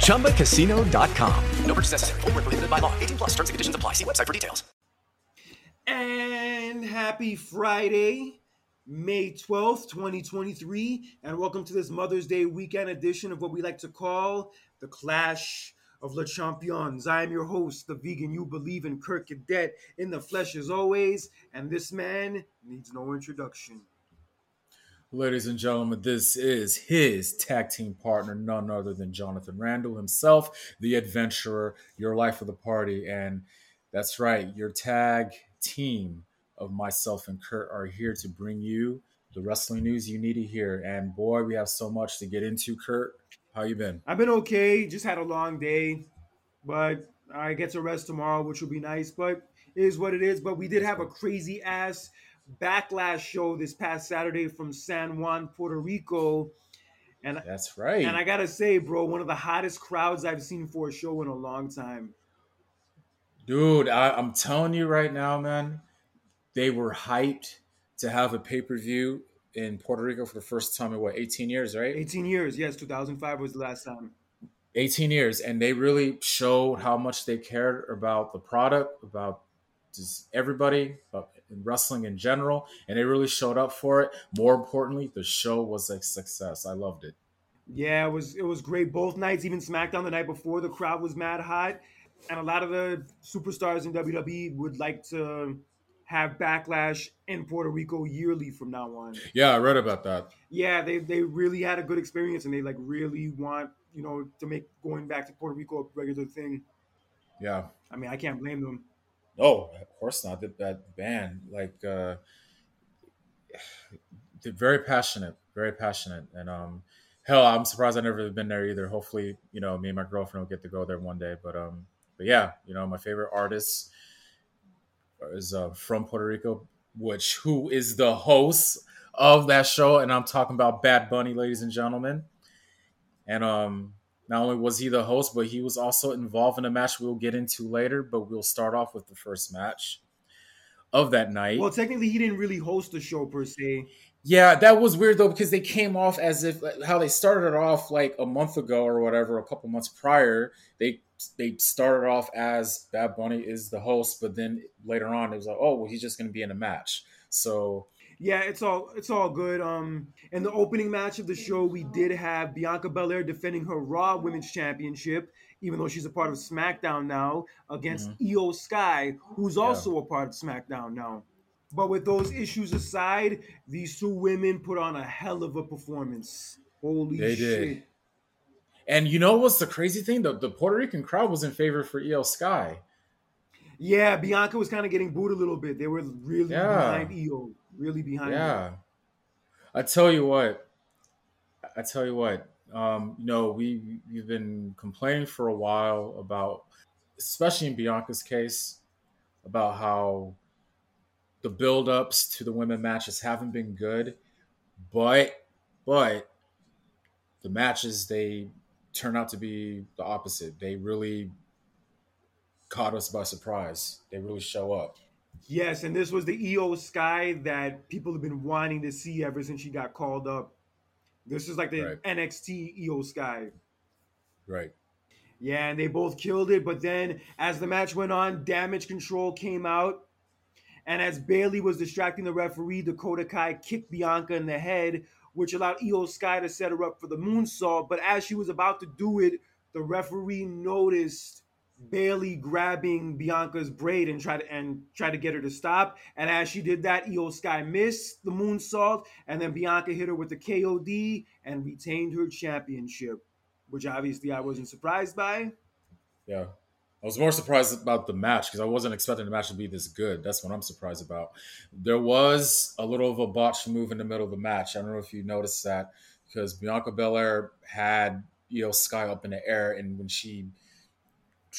ChumbaCasino.com. No purchase necessary. Void where prohibited by law. 18 plus terms and conditions apply. See website for details. And happy Friday, May 12th, 2023. And welcome to this Mother's Day weekend edition of what we like to call the Clash of Le Champions. I am your host, the vegan you believe in, Kirk Cadet, in the flesh as always. And this man needs no introduction. Ladies and gentlemen, this is his tag team partner, none other than Jonathan Randall himself, the adventurer, your life of the party. And that's right, your tag team of myself and Kurt are here to bring you the wrestling news you need to hear. And boy, we have so much to get into. Kurt, how you been? I've been okay. Just had a long day, but I get to rest tomorrow, which will be nice. But is what it is. But we did have a crazy ass backlash show this past Saturday from San Juan, Puerto Rico. And that's right. And I gotta say, bro, one of the hottest crowds I've seen for a show in a long time. Dude, I, I'm telling you right now, man, they were hyped to have a pay per view in Puerto Rico for the first time in what 18 years, right? 18 years, yes. 2005 was the last time. 18 years, and they really showed how much they cared about the product, about just everybody, about in wrestling in general, and they really showed up for it. More importantly, the show was a success. I loved it. Yeah, it was it was great both nights. Even SmackDown the night before, the crowd was mad hot, and a lot of the superstars in WWE would like to have backlash in Puerto Rico yearly from now on. Yeah, I read about that. Yeah, they they really had a good experience, and they like really want you know to make going back to Puerto Rico a regular thing. Yeah, I mean, I can't blame them. Oh, of course not. That, that band, like, uh, they're very passionate, very passionate, and um, hell, I'm surprised I've never been there either. Hopefully, you know, me and my girlfriend will get to go there one day. But um, but yeah, you know, my favorite artist is uh, from Puerto Rico, which who is the host of that show, and I'm talking about Bad Bunny, ladies and gentlemen. And um, not only was he the host, but he was also involved in a match we'll get into later. But we'll start off with the first match of that night. Well, technically, he didn't really host the show per se. Yeah, that was weird though because they came off as if how they started off like a month ago or whatever, a couple months prior. They they started off as Bad Bunny is the host, but then later on it was like, oh, well, he's just going to be in a match. So yeah, it's all it's all good. Um, in the opening match of the show, we did have Bianca Belair defending her Raw Women's Championship, even though she's a part of SmackDown now, against mm-hmm. Iyo Sky, who's also yeah. a part of SmackDown now. But with those issues aside, these two women put on a hell of a performance. Holy they shit. Did. And you know what's the crazy thing? The, the Puerto Rican crowd was in favor for Iyo Sky. Yeah, Bianca was kind of getting booed a little bit. They were really yeah. behind Iyo, really behind. Yeah, I tell you what, I tell you what. Um, you know, we we've been complaining for a while about, especially in Bianca's case, about how the build-ups to the women matches haven't been good, but but the matches they turn out to be the opposite. They really caught us by surprise. They really show up. Yes, and this was the Iyo Sky that people have been wanting to see ever since she got called up. This is like the right. NXT Iyo Sky. Right. Yeah, and they both killed it. But then as the match went on, damage control came out and as Bayley was distracting the referee, Dakota Kai kicked Bianca in the head, which allowed Iyo Sky to set her up for the moonsault. But as she was about to do it, the referee noticed Bayley grabbing Bianca's braid and try to and try to get her to stop. And as she did that, Iyo Sky missed the moonsault, and then Bianca hit her with the KOD and retained her championship, which obviously I wasn't surprised by. Yeah. I was more surprised about the match because I wasn't expecting the match to be this good. That's what I'm surprised about. There was a little of a botch move in the middle of the match. I don't know if you noticed that because Bianca Belair had Iyo Sky up in the air, and when she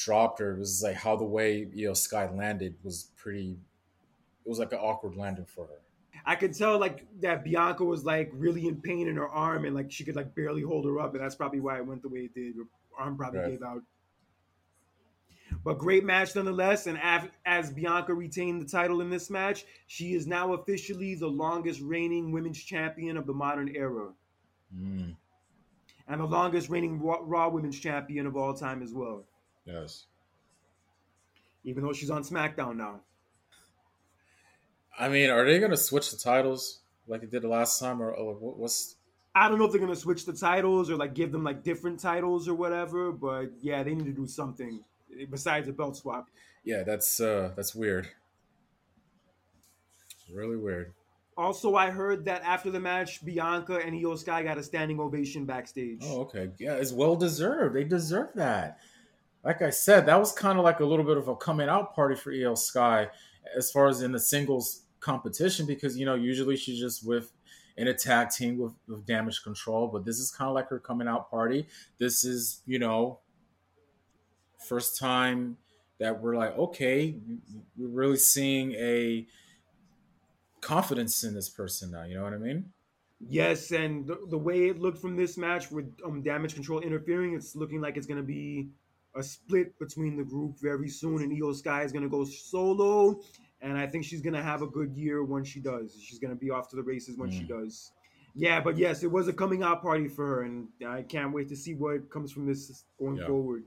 dropped her, it was like how the way you know Sky landed was pretty. It was like an awkward landing for her. I could tell like that Bianca was like really in pain in her arm and like she could like barely hold her up, and that's probably why it went the way it did. Her arm probably Right. gave out. But great match nonetheless. And av- as Bianca retained the title in this match, she is now officially the longest reigning women's champion of the modern era, Mm, and the longest reigning Raw, Raw women's champion of all time as well. Yes. Even though she's on SmackDown now. I mean, are they going to switch the titles like they did the last time, or, or what's? I don't know if they're gonna switch the titles or like give them like different titles or whatever, but yeah, they need to do something besides a belt swap. Yeah, that's uh that's weird. Really weird. Also, I heard that after the match, Bianca and Iyo Sky got a standing ovation backstage. Oh, okay. Yeah, it's well deserved. They deserve that. Like I said, that was kind of like a little bit of a coming out party for Iyo Sky as far as in the singles competition because you know usually she's just with in a tag team with, with damage control, but this is kind of like her coming out party. This is, you know, first time that we're like, okay, we're really seeing a confidence in this person now. You know what I mean? Yes, and the, the way it looked from this match with um, damage control interfering, it's looking like it's going to be a split between the group very soon, and Iyo Sky is going to go solo. And I think she's going to have a good year when she does. She's going to be off to the races when she mm. does. Yeah, but yes, it was a coming out party for her, and I can't wait to see what comes from this going Yeah. forward.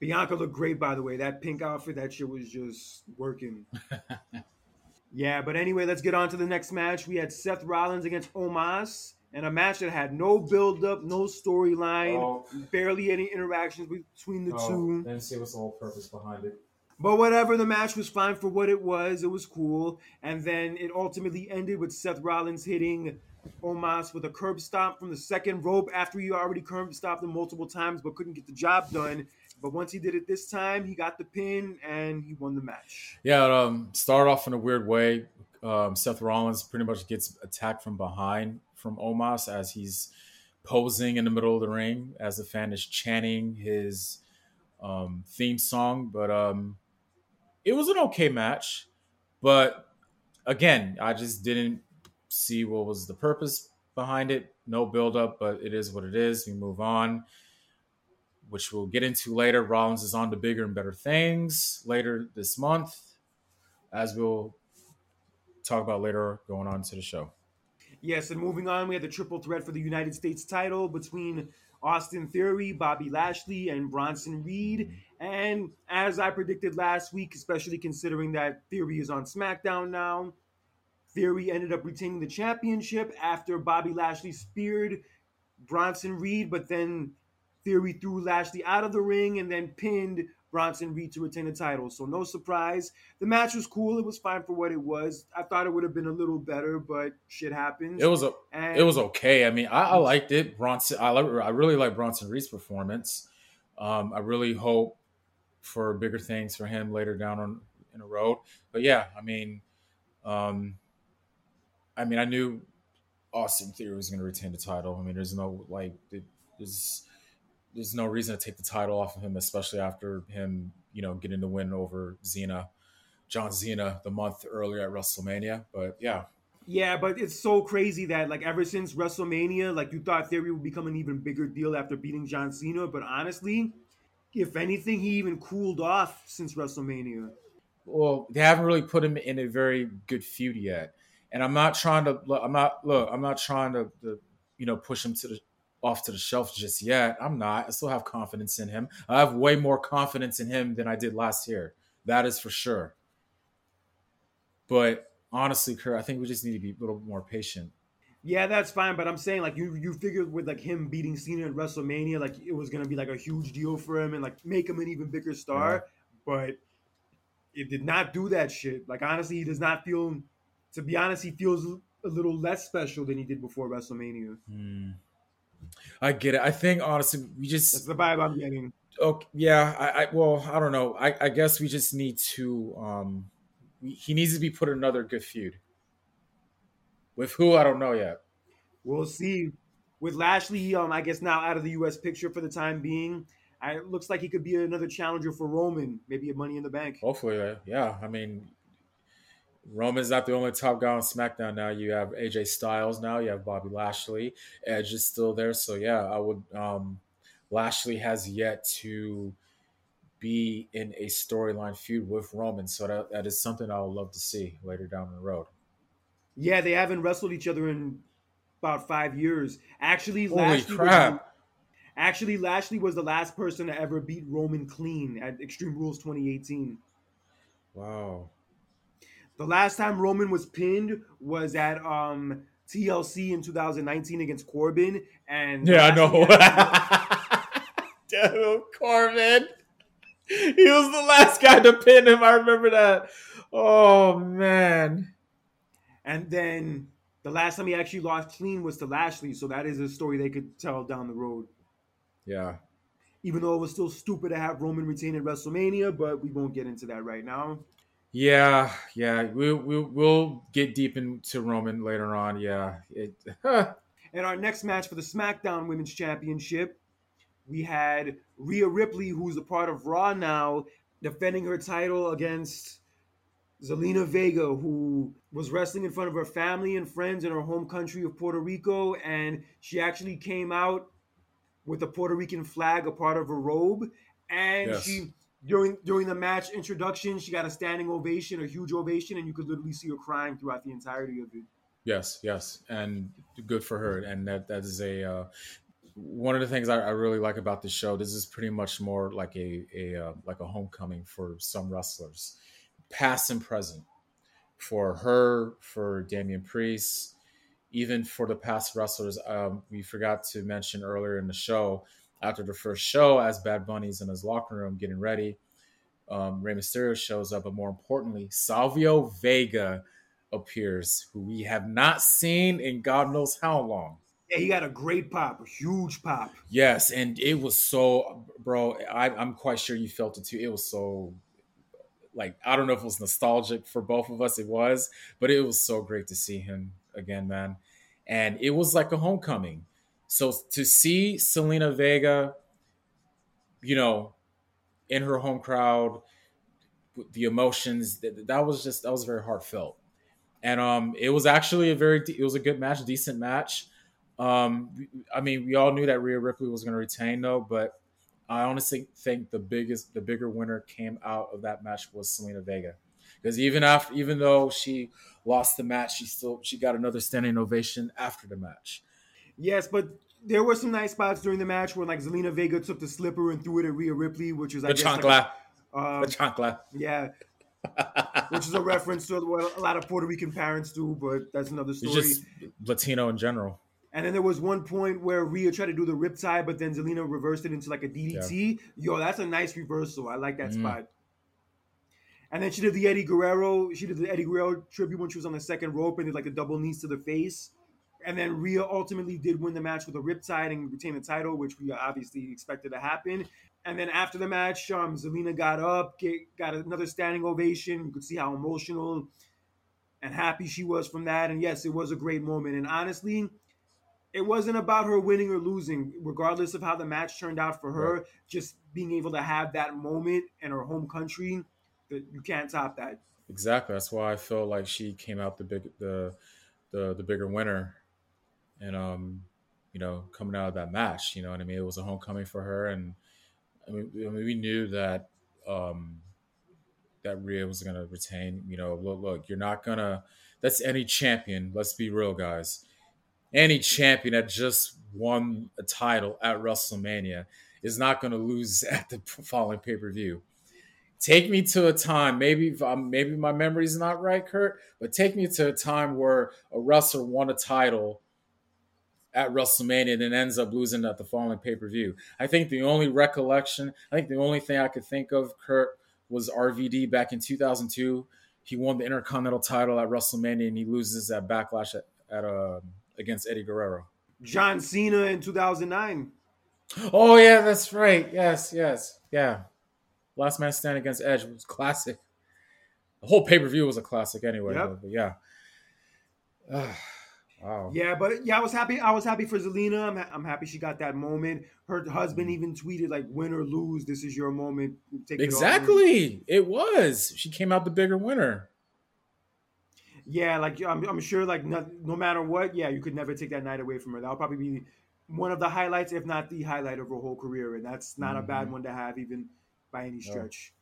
Bianca looked great, by the way. That pink outfit, that shit was just working. yeah, but anyway, let's get on to the next match. We had Seth Rollins against Omos, and a match that had no build up, no storyline, Oh. barely any interactions between the two. Then see what's the whole purpose behind it. But whatever, the match was fine for what it was. It was cool. And then it ultimately ended with Seth Rollins hitting Omos with a curb stomp from the second rope after he already curb stomped him multiple times but couldn't get the job done. But once he did it this time, he got the pin and he won the match. Yeah, it, um, started off in a weird way. Um, Seth Rollins pretty much gets attacked from behind from Omos as he's posing in the middle of the ring as the fan is chanting his um, theme song. But um, it was an okay match. But again, I just didn't see what was the purpose behind it. No build up, but it is what it is. We move on, which we'll get into later. Rollins is on to bigger and better things later this month, as we'll talk about later going on to the show. Yes, and moving on, we had the triple threat for the United States title between Austin Theory, Bobby Lashley, and Bronson Reed. And as I predicted last week, especially considering that Theory is on SmackDown now, Theory ended up retaining the championship after Bobby Lashley speared Bronson Reed, but then Theory threw Lashley out of the ring and then pinned Bronson Reed to retain the title. So no surprise. The match was cool. It was fine for what it was. I thought it would have been a little better, but shit happens. It was a, And- it was okay. I mean, I, I liked it. Bronson, I like, I really like Bronson Reed's performance. Um, I really hope for bigger things for him later down on in the road. But yeah, I mean, um, I mean, I knew Austin Theory was going to retain the title. I mean, there's no like, there's there's no reason to take the title off of him, especially after him, you know, getting the win over Cena, John Cena, the month earlier at WrestleMania. But yeah, Yeah, but it's so crazy that like ever since WrestleMania, like you thought Theory would become an even bigger deal after beating John Cena, but honestly, if anything, he even cooled off since WrestleMania. well, they haven't really put him in a very good feud yet. And I'm not trying to look, I'm not look, I'm not trying to, to you know push him to the off to the shelf just yet. I'm not. I still have confidence in him. I have way more confidence in him than I did last year. That is for sure. But honestly, Kurt, I think we just need to be a little more patient. Yeah, that's fine, but I'm saying like you you figured with like him beating Cena at WrestleMania, like it was gonna be like a huge deal for him and like make him an even bigger star, but it did not do that shit. Like honestly, he does not feel. To be honest, he feels a little less special than he did before WrestleMania. Hmm. I get it. I think honestly, we That's just the vibe I'm getting. okay. Yeah, I, I well, I don't know. I, I guess we just need to. um He needs to be put in another good feud. With who I don't know yet. We'll see. With Lashley, um, I guess now out of the U.S. picture for the time being, I, it looks like he could be another challenger for Roman, maybe a Money in the Bank. Hopefully, yeah. I mean, Roman's not the only top guy on SmackDown now. You have AJ Styles now. You have Bobby Lashley. Edge is still there. So yeah, I would. um Lashley has yet to be in a storyline feud with Roman, so that, that is something I would love to see later down the road. Yeah, they haven't wrestled each other in about five years. Actually, Holy Lashley crap! Was, actually, Lashley was the last person to ever beat Roman clean at Extreme Rules 2018. Wow. The last time Roman was pinned was at um, TLC in 2019 against Corbin, and Yeah, I know. had- Dude, Corbin. He was the last guy to pin him. I remember that. Oh man. And then the last time he actually lost clean was to Lashley, so that is a story they could tell down the road. Yeah. Even though it was still stupid to have Roman retain at WrestleMania, but we won't get into that right now. Yeah, yeah, we we we'll get deep into Roman later on. Yeah, it. In our next match for the SmackDown Women's Championship, we had Rhea Ripley, who's a part of Raw now, defending her title against Zelina Vega, who was wrestling in front of her family and friends in her home country of Puerto Rico. And she actually came out with a Puerto Rican flag, a part of her robe. And Yes. she during during the match introduction, she got a standing ovation, a huge ovation, and you could literally see her crying throughout the entirety of it. yes, yes, and good for her. And that that is a uh, one of the things I, I really like about the show. This is pretty much more like a a uh, like a homecoming for some wrestlers, past and present. For her, for Damian Priest, even for the past wrestlers, um, we forgot to mention earlier in the show. After the first show, as Bad Bunny's in his locker room getting ready, um, Rey Mysterio shows up, but more importantly, Savio Vega appears, who we have not seen in God knows how long. Yeah, he got a great pop, a huge pop. Yes, and it was so, bro. I, I'm quite sure you felt it too. It was so, like, I don't know if it was nostalgic for both of us. It was, but it was so great to see him again, man. And it was like a homecoming. So to see Zelina Vega, you know, in her home crowd, the emotions that, that was just that was very heartfelt, and um, it was actually a very it was a good match, decent match. Um, I mean, we all knew that Rhea Ripley was going to retain though, but I honestly think the biggest, the bigger winner came out of that match was Zelina Vega, because even after, even though she lost the match, she still she got another standing ovation after the match. Yes, but there were some nice spots during the match where like Zelina Vega took the slipper and threw it at Rhea Ripley, which is I The guess, like, chancla, uh, the chancla. yeah, which is a reference to what a lot of Puerto Rican parents do, but that's another It's story. just Latino in general. And then there was one point where Rhea tried to do the riptide, but then Zelina reversed it into like a DDT. Yo, that's a nice reversal. I like that Mm. spot. And then she did the Eddie Guerrero. She did the Eddie Guerrero tribute when she was on the second rope and did like a double knees to the face. And then Rhea ultimately did win the match with a riptide and retain the title, which we obviously expected to happen. And then after the match, um, Zelina got up, get, got another standing ovation. You could see how emotional and happy she was from that. And yes, it was a great moment. And honestly, it wasn't about her winning or losing, regardless of how the match turned out for her. Just being able to have that moment in her home country, that you can't top that. Exactly. That's why I felt like she came out the big the the the bigger winner, and um, you know, coming out of that match, you know what I mean. It was a homecoming for her, and I mean, I mean we knew that um that Rhea was gonna retain. You know, look, look, you're not gonna. That's any champion. Let's be real, guys. Any champion that just won a title at WrestleMania is not going to lose at the following pay per view take me to a time maybe maybe my memory's not right kurt but take me to a time where a wrestler won a title at WrestleMania and then ends up losing at the following pay per view. I think the only recollection, I think the only thing I could think of, Kurt, was RVD back in 2002. He won the Intercontinental title at WrestleMania and he loses at Backlash at, at uh, against Eddie Guerrero. John Cena in 2009. Oh yeah, that's right. Yes, yes, yeah. Last Man Stand against Edge was classic. The whole pay per view was a classic anyway. Yep. But yeah. wow. Yeah, but yeah, I was happy. I was happy for Zelina. I'm, I'm happy she got that moment. Her husband Mm. even tweeted like, "Win or lose, this is your moment. Take. Exactly. It was. She came out the bigger winner. Yeah, like I'm, I'm sure, like no, no matter what, yeah, you could never take that night away from her. That'll probably be one of the highlights, if not the highlight of her whole career, and that's not a bad Mhm. one to have, even by any stretch.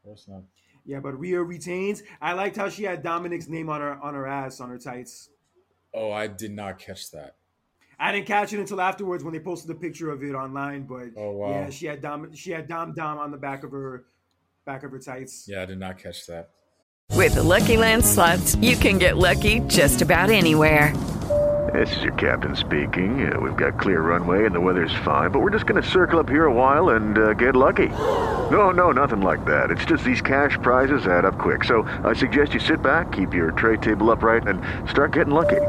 Of course not. Yeah, but Rhea retains. I liked how she had Dominic's name on her on her ass on her tights. Oh, I did not catch that. I didn't catch it until afterwards when they posted the picture of it online. But Oh, wow. yeah, she had Dom she had Dom Dom on the back of her back of her tights. Yeah, I did not catch that. With the Lucky Land slots, you can get lucky just about anywhere. This is your captain speaking. Uh, we've got clear runway and the weather's fine, but we're just going to circle up here a while and uh, get lucky. No, no, nothing like that. It's just these cash prizes add up quick. So I suggest you sit back, keep your tray table upright, and start getting lucky.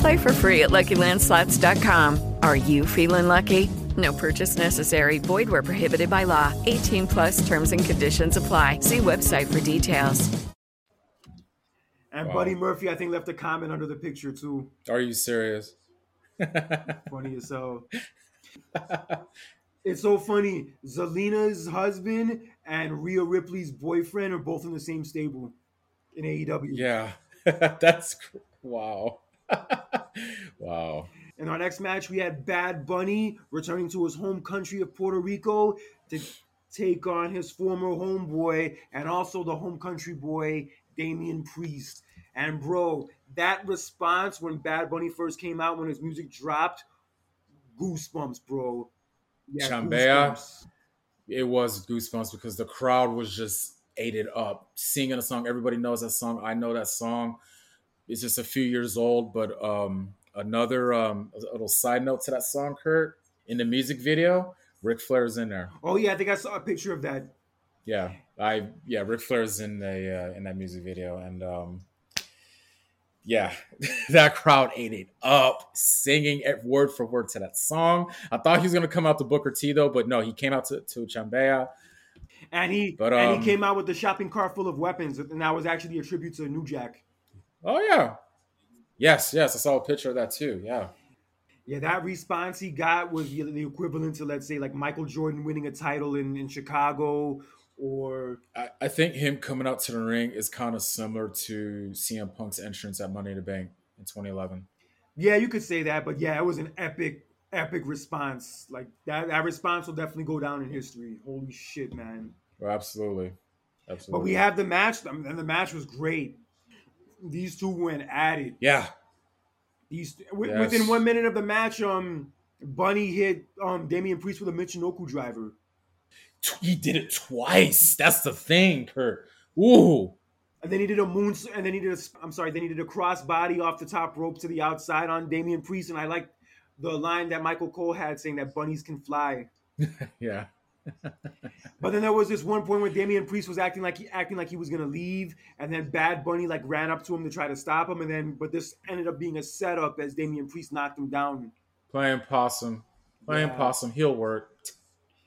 Play for free at LuckyLandSlots.com. Are you feeling lucky? No purchase necessary. Void where prohibited by law. 18 plus terms and conditions apply. See website for details. And Wow. Buddy Murphy, I think, left a comment under the picture too. Are you serious? Funny as hell. It's so funny. Zelina's husband and Rhea Ripley's boyfriend are both in the same stable in AEW. yeah. That's wow. wow. In our next match, we had Bad Bunny returning to his home country of Puerto Rico to take on his former homeboy and also the home country boy, Damian Priest. And bro, that response when Bad Bunny first came out, when his music dropped, goosebumps, bro. Yeah, Chambea. goosebumps. It was goosebumps because the crowd was just ate it up, singing a song. Everybody knows that song. I know that song. It's just a few years old, but um, another um, a little side note to that song, Kurt. In the music video, Ric Flair's in there. Oh yeah, I think I saw a picture of that. Yeah, I yeah, Ric Flair's in the uh, in that music video, and um, yeah, that crowd ate it up, singing it word for word to that song. I thought he was gonna come out to Booker T though, but no, he came out to to Chambea. And he But, and um, he came out with the shopping cart full of weapons, and that was actually a tribute to New Jack. Oh yeah, yes, yes, I saw a picture of that too. Yeah, Yeah, that response he got was the the equivalent to let's say like Michael Jordan winning a title in, in Chicago or I, I think him coming out to the ring is kind of similar to CM Punk's entrance at Money in the Bank in 2011. yeah, you could say that, but yeah, it was an epic, epic response. Like that that response will definitely go down in history. Holy shit, man. Oh, absolutely, absolutely. But we have the match, I mean, and the match was great. These two went at it. yeah, These wi- Yes. within one minute of the match, um, Bunny hit um Damian Priest with a Michinoku driver. He did it twice. That's the thing, Kurt. Ooh, And then he did a moon, and then he did a, I'm sorry, then he did a cross body off the top rope to the outside on Damian Priest. And I like the line that Michael Cole had saying that bunnies can fly. yeah, But then there was this one point where Damian Priest was acting like he acting like he was gonna leave, and then Bad Bunny like ran up to him to try to stop him, and then but this ended up being a setup as Damian Priest knocked him down. playing possum, playing Yeah. possum. He'll work.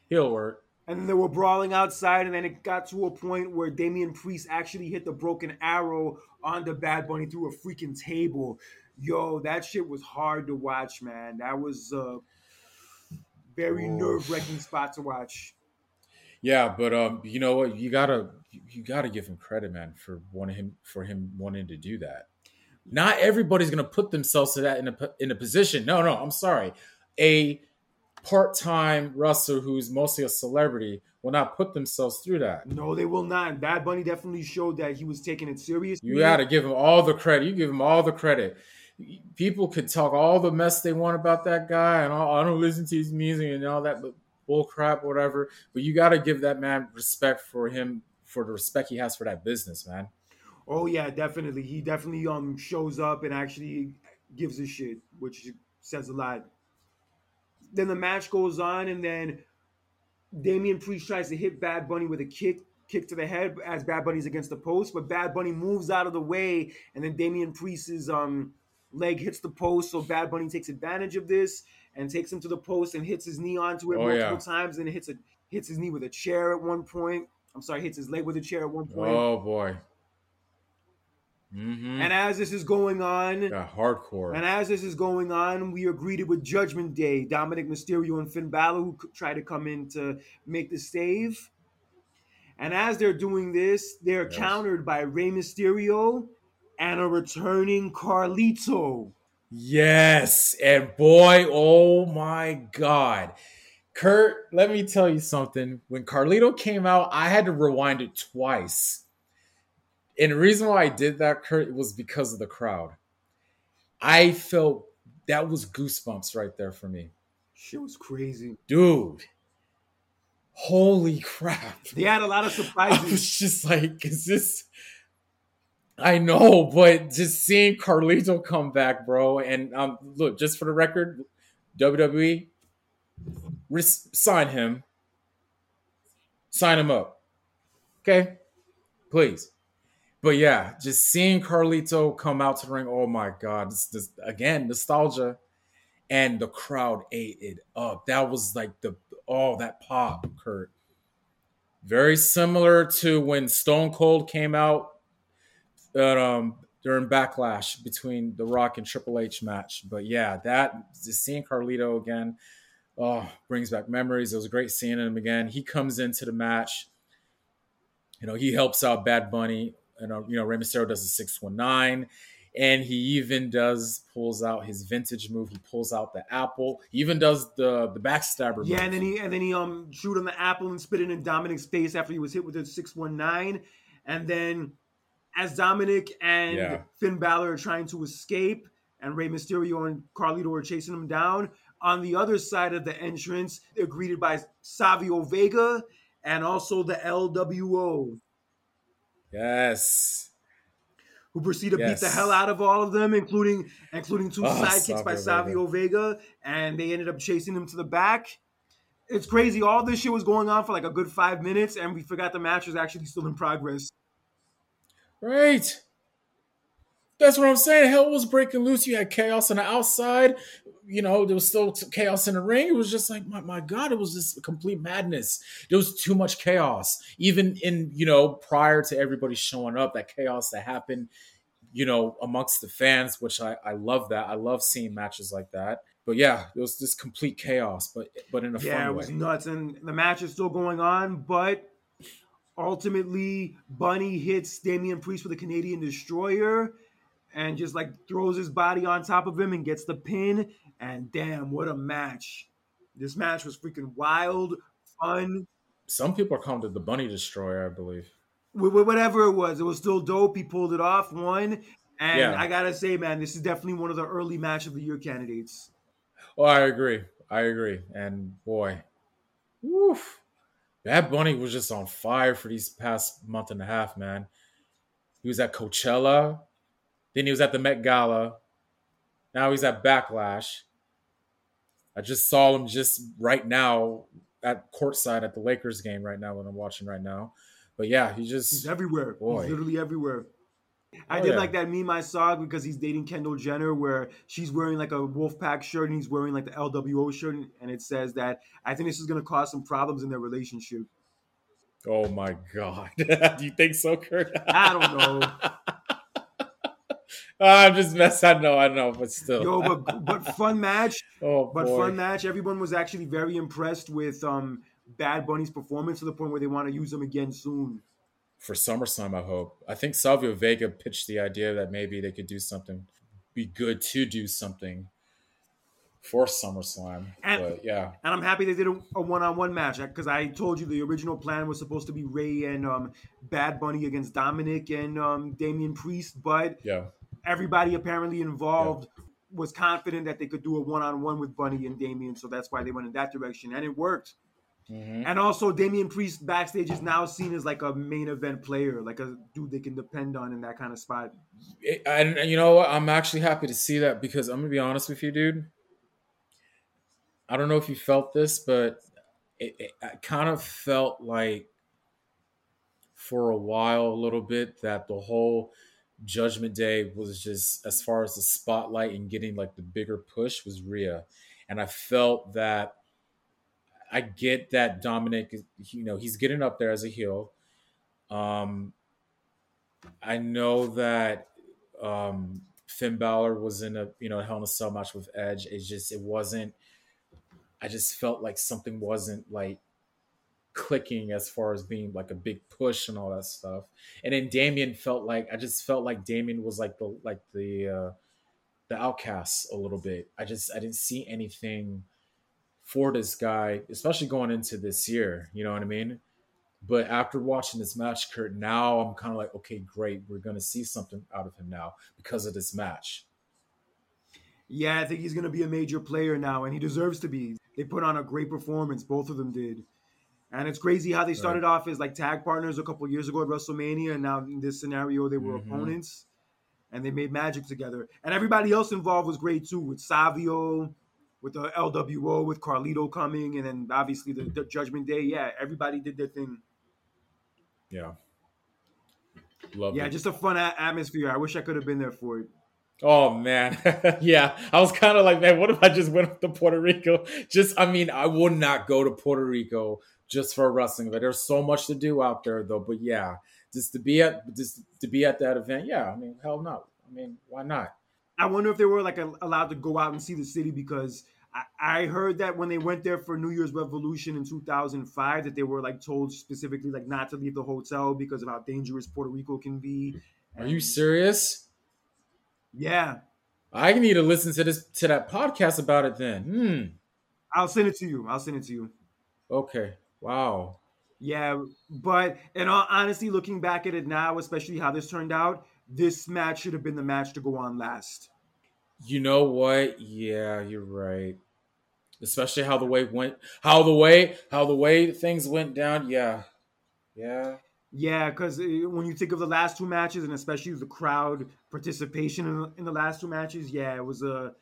He'll work. And then they were brawling outside, and then it got to a point where Damian Priest actually hit the broken arrow on the Bad Bunny through a freaking table. Yo, that shit was hard to watch, man. That was a very nerve wracking spot to watch. Yeah, but um, you know what? You gotta you gotta give him credit, man, for wanting him for him wanting to do that. Not everybody's gonna put themselves to that in a in a position. No, no, I'm sorry. A part-time wrestler who's mostly a celebrity will not put themselves through that. No, they will not. Bad Bunny definitely showed that he was taking it serious. You got to give him all the credit. You give him all the credit. People could talk all the mess they want about that guy, and all, I don't listen to his music and all that bull crap, whatever. But you got to give that man respect for him for the respect he has for that business, man. Oh yeah, definitely. He definitely um shows up and actually gives a shit, which says a lot. Then the match goes on, and then Damian Priest tries to hit Bad Bunny with a kick, kick to the head as Bad Bunny's against the post, but Bad Bunny moves out of the way, and then Damian Priest's um leg hits the post, so Bad Bunny takes advantage of this and takes him to the post and hits his knee onto it Oh, multiple yeah. times, and hits a hits his knee with a chair at one point. I'm sorry, hits his leg with a chair at one point. Oh boy. Mm-hmm. And as this is going on, yeah, hardcore. and as this is going on, we are greeted with Judgment Day. Dominic Mysterio and Finn Balor who try to come in to make the save. And as they're doing this, they're Yes. countered by Rey Mysterio and a returning Carlito. Yes, and boy, oh my god. Kurt, let me tell you something. When Carlito came out, I had to rewind it twice. And the reason why I did that, Kurt, was because of the crowd. I felt that was goosebumps right there for me. Shit was crazy. Dude. Holy crap. They had a lot of I surprises. was just like, is this? I know, but just seeing Carlito come back, bro, and um, look, just for the record, WWE, res- sign him, sign him up, okay, please. But yeah, just seeing Carlito come out to the ring, oh my god, this, this again nostalgia, and the crowd ate it up. That was like the oh that pop, Kurt. Very similar to when Stone Cold came out at, um, during Backlash between The Rock and Triple H match. But yeah, that just seeing Carlito again, oh, brings back memories. It was great seeing him again. He comes into the match. You know, he helps out Bad Bunny. And, uh, you know, Rey Mysterio does a 619. And he even does, pulls out his vintage move. He pulls out the apple. He even does the the backstabber Yeah, move. and then he and then he um shoot on the apple and spit it in Dominic's face after he was hit with a six one nine, and then as Dominic and Yeah. Finn Balor are trying to escape, and Rey Mysterio and Carlito are chasing them down. On the other side of the entrance, they're greeted by Savio Vega and also the LWO, Yes. who proceed to beat the hell out of all of them, including including two Oh, sidekicks by Savio Savio Vega, and they ended up chasing him to the back. It's crazy. All this shit was going on for like a good five minutes, and we forgot the match was actually still in progress. Right. That's what I'm saying. Hell was breaking loose. You had chaos on the outside. You know, there was still chaos in the ring. It was just like, my, my God, it was just complete madness. There was too much chaos. Even in, you know, prior to everybody showing up, that chaos that happened, you know, amongst the fans, which I, I love that. I love seeing matches like that. But yeah, it was just complete chaos, but but in a yeah, fun it was way. nuts, and the match is still going on. But ultimately, Bunny hits Damian Priest with a Canadian Destroyer, and just like throws his body on top of him and gets the pin. And damn, what a match! This match was freaking wild, fun. Some people are calling it the Bunny Destroyer, I believe. Wh- wh- Whatever it was, it was still dope. He pulled it off, won. And Yeah. I gotta say, man, this is definitely one of the early match of the year candidates. Oh, I agree. I agree. And boy, woof. Bad Bunny was just on fire for these past month and a half, man. He was at Coachella, then he was at the Met Gala. Now he's at Backlash. I just saw him just right now at courtside at the Lakers game right now when I'm watching right now. But yeah, he just He's everywhere. Boy. He's literally everywhere. I Oh, did yeah. like that meme I saw because he's dating Kendall Jenner, where she's wearing like a Wolfpack shirt and he's wearing like the LWO shirt, and it says that I think this is gonna cause some problems in their relationship. Oh my god. Do you think so, Kurt? I don't know. I'm just messing. I know, I don't know, but still. Yo, but but fun match. oh But boy. fun match. Everyone was actually very impressed with um Bad Bunny's performance to the point where they want to use him again soon. for SummerSlam, I hope. I think Savio Vega pitched the idea that maybe they could do something, be good to do something for SummerSlam. And- but yeah, And I'm happy they did a, a one-on-one match because I told you the original plan was supposed to be Rey and um, Bad Bunny against Dominic and um, Damian Priest, but yeah, everybody apparently involved was confident that they could do a one-on-one with Bunny and Damian, so that's why they went in that direction, and it worked. Mhm. And also, Damian Priest backstage is now seen as like a main event player, like a dude they can depend on in that kind of spot. And, and you know what? I'm actually happy to see that because I'm gonna be honest with you, dude. I don't know if you felt this, but it, it, it kind of felt like for a while, a little bit, that the whole Judgment Day was just as far as the spotlight and getting like the bigger push was Rhea, and I felt that I get that Dominic, you know, he's getting up there as a heel. Um, I know that um, Finn Balor was in a you know Hell in a Cell match with Edge. It's just it wasn't. I just felt like something wasn't like clicking as far as being like a big push and all that stuff. And then Damien felt like I just felt like Damien was like the like the uh the outcast a little bit. I just I didn't see anything for this guy, especially going into this year. You know what I mean? But after watching this match, Kurt, now I'm kind of like, okay, great. We're to see something out of him now because of this match. Yeah, I think he's to be a major player now, and he deserves to be. They put on a great performance. Both of them did. And it's crazy how they started right. off as like tag partners a couple years ago at WrestleMania, and now in this scenario they were mm-hmm. opponents, and they made magic together. And everybody else involved was great too, with Savio, with the LWO, with Carlito coming, and then obviously the, the Judgment Day. Yeah, everybody did their thing. Yeah. Love yeah, it. just a fun a- atmosphere. I wish I could have been there for it. Oh man, yeah. I was kind of like, man, what if I just went to Puerto Rico? Just, I mean, I would not go to Puerto Rico just for wrestling. But there's so much to do out there, though. But yeah, just to be at just to be at that event, yeah. I mean, hell no. I mean, why not? I wonder if they were like allowed to go out and see the city because I, I heard that when they went there for New Year's Revolution in 2005, that they were like told specifically like not to leave the hotel because of how dangerous Puerto Rico can be. And Are you serious? Yeah. I need to listen to this to that podcast about it then. Hmm. I'll send it to you. I'll send it to you. Okay. Wow. Yeah, but in all honesty, looking back at it now, especially how this turned out, this match should have been the match to go on last. You know what? Yeah, you're right. Especially how the way went, how the way, how the way things went down. Yeah, yeah, yeah. Because uh, when you think of the last two matches, and especially the crowd participation in, in the last two matches, yeah, it was a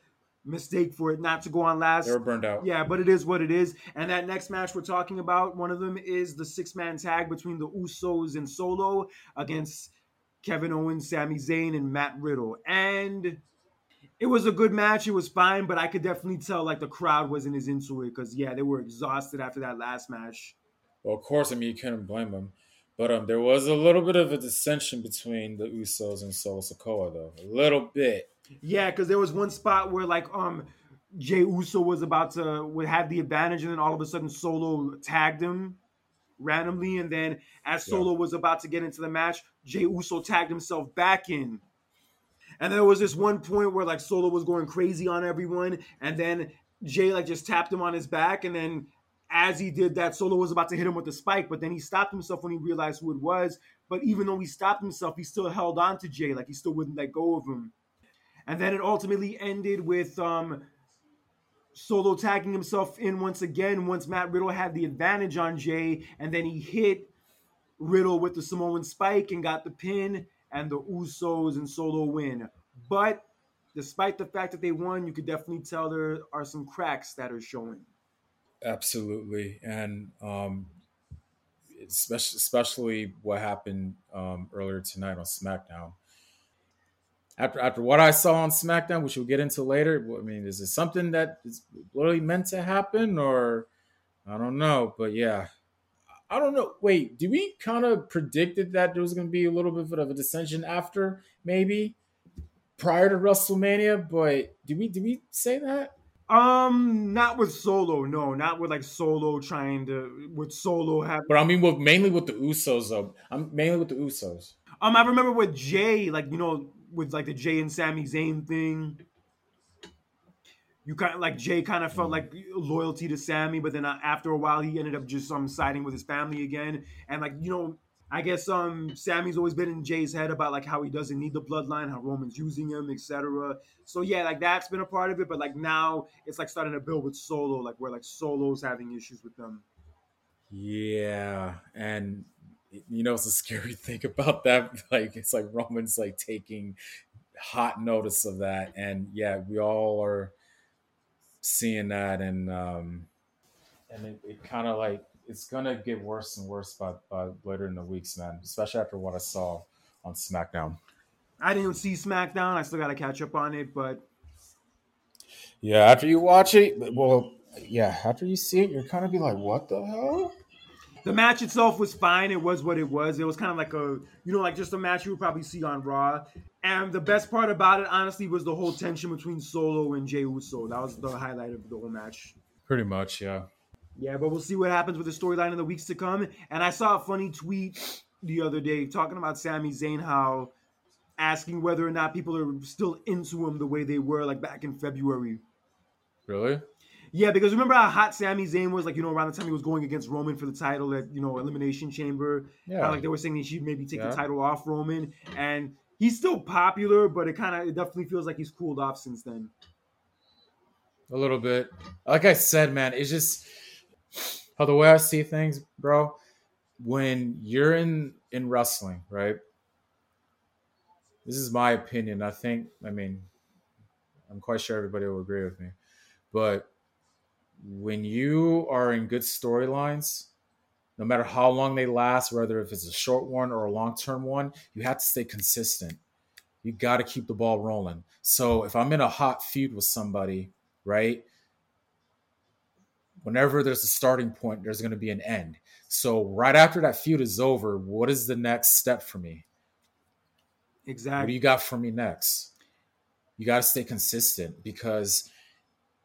mistake for it not to go on last. They were burned out. Yeah, but it is what it is. And that next match we're talking about, one of them is the six man tag between the Usos and Solo against Kevin Owens, Sami Zayn, and Matt Riddle. And it was a good match. It was fine, but I could definitely tell like the crowd wasn't as into it because yeah, they were exhausted after that last match. Well, of course, I mean you couldn't blame them. But um, there was a little bit of a dissension between the Usos and Solo Sikoa, though. A little bit. Yeah, because there was one spot where like um Jay Uso was about to would have the advantage, and then all of a sudden Solo tagged him randomly, and then as Solo yeah. was about to get into the match, Jay Uso tagged himself back in. And there was this one point where like Solo was going crazy on everyone, and then Jay like just tapped him on his back, and then as he did that, Solo was about to hit him with the spike, but then he stopped himself when he realized who it was. But even though he stopped himself, he still held on to Jay, like he still wouldn't let go of him. And then it ultimately ended with um, Solo tagging himself in once again once Matt Riddle had the advantage on Jay, and then he hit Riddle with the Samoan spike and got the pin, and the Usos and Solo win. But despite the fact that they won, you could definitely tell there are some cracks that are showing. Absolutely, and um, especially especially what happened um, earlier tonight on SmackDown after after what I saw on SmackDown, which we'll get into later. I mean, is it something that is really meant to happen, or I don't know? But yeah, I don't know. Wait, did we kind of predicted that there was going to be a little bit of a dissension after maybe prior to WrestleMania? But did we did we say that? Um, not with Solo. No, not with like Solo trying to with Solo have. But I mean, with mainly with the Usos. Though. I'm mainly with the Usos. Um, I remember with Jay, like you know, with like the Jay and Sami Zayn thing. You kind of like Jay kind of felt like loyalty to Sami, but then uh, after a while he ended up just um siding with his family again, and like you know I guess um Sami's always been in Jay's head about like how he doesn't need the bloodline, how Roman's using him, etc. So yeah, like that's been a part of it, but like now it's like starting to build with Solo, like where like Solo's having issues with them. Yeah, and you know, it's a scary thing about that. Like, it's like Roman's like taking hot notice of that. And yeah, we all are seeing that, and um, and it, it kind of like it's gonna get worse and worse by, by later in the weeks, man. Especially after what I saw on SmackDown. I didn't see SmackDown. I still got to catch up on it, but yeah, after you watch it, well, yeah, after you see it, you're kind of be like, what the hell? The match itself was fine. It was what it was. It was kind of like a, you know, like just a match you would probably see on Raw. And the best part about it, honestly, was the whole tension between Solo and Jey Uso. That was the highlight of the whole match. Pretty much, yeah. Yeah, but we'll see what happens with the storyline in the weeks to come. And I saw a funny tweet the other day talking about Sami Zayn, how asking whether or not people are still into him the way they were like back in February. Really? Yeah, because remember how hot Sami Zayn was, like you know, around the time he was going against Roman for the title at you know Elimination Chamber. Yeah, like they were saying he should maybe take yeah. the title off Roman, and he's still popular, but it kind of it definitely feels like he's cooled off since then. A little bit. Like I said, man, it's just how the way I see things, bro. When you're in in wrestling, right? This is my opinion. I think. I mean, I'm quite sure everybody will agree with me, but when you are in good storylines, no matter how long they last, whether if it's a short one or a long term one, you have to stay consistent. You got to keep the ball rolling. So if I'm in a hot feud with somebody, right? Whenever there's a starting point, there's going to be an end. So right after that feud is over, what is the next step for me? Exactly. What do you got for me next? You got to stay consistent because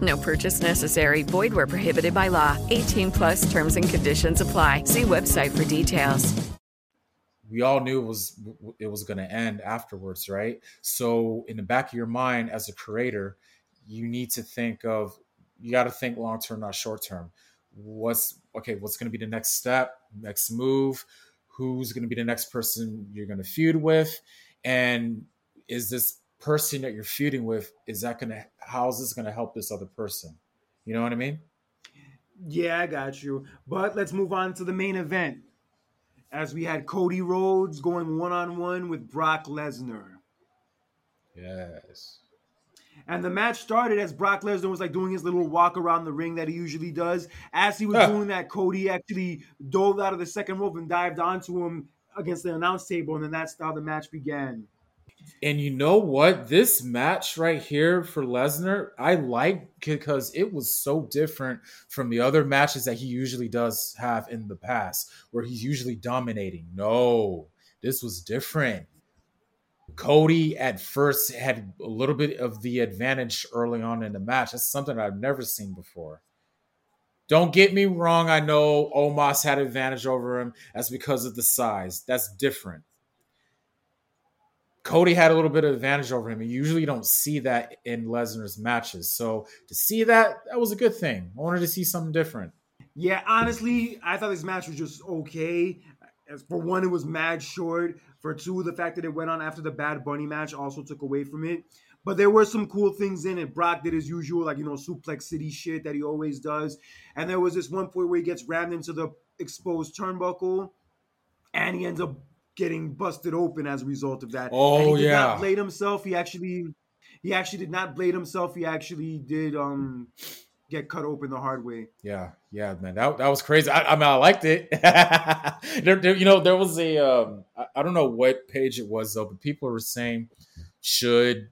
No purchase necessary. Void where prohibited by law. 18 plus terms and conditions apply. See website for details. We all knew it was it was going to end afterwards, right? So in the back of your mind as a creator, you need to think of you got to think long term, not short term. What's okay, what's going to be the next step, next move? Who's going to be the next person you're going to feud with? And is this person that you're feuding with is that going to how is this going to help this other person? You know what i mean? Yeah i got you. But let's move on to the main event. As we had cody rhodes going one-on-one with brock lesnar. Yes. And the match started as Brock Lesnar was like doing his little walk around the ring that he usually does. As he was ah. doing that, Cody actually dove out of the second rope and dived onto him against the announce table, and then that's how the match began. And you know what? This match right here for Lesnar, I like because it was so different from the other matches that he usually does have in the past, where he's usually dominating. No, this was different. Cody at first had a little bit of the advantage early on in the match. That's something I've never seen before. Don't get me wrong. I know Omos had advantage over him. That's because of the size. That's different. Cody had a little bit of advantage over him. You usually don't see that in Lesnar's matches. So to see that, that was a good thing. I wanted to see something different. Yeah, honestly, I thought this match was just okay. As for one, it was mad short. For two, the fact that it went on after the Bad Bunny match also took away from it. But there were some cool things in it. Brock did his usual, like, you know, suplex city shit that he always does. And there was this one point where he gets rammed into the exposed turnbuckle and he ends up getting busted open as a result of that. Oh and he did yeah, not blade himself. He actually he actually did not blade himself. He actually did um get cut open the hard way. Yeah, yeah, man, that, that was crazy. I, I mean, I liked it. there, there, you know, there was a um, I, I don't know what page it was though, but people were saying should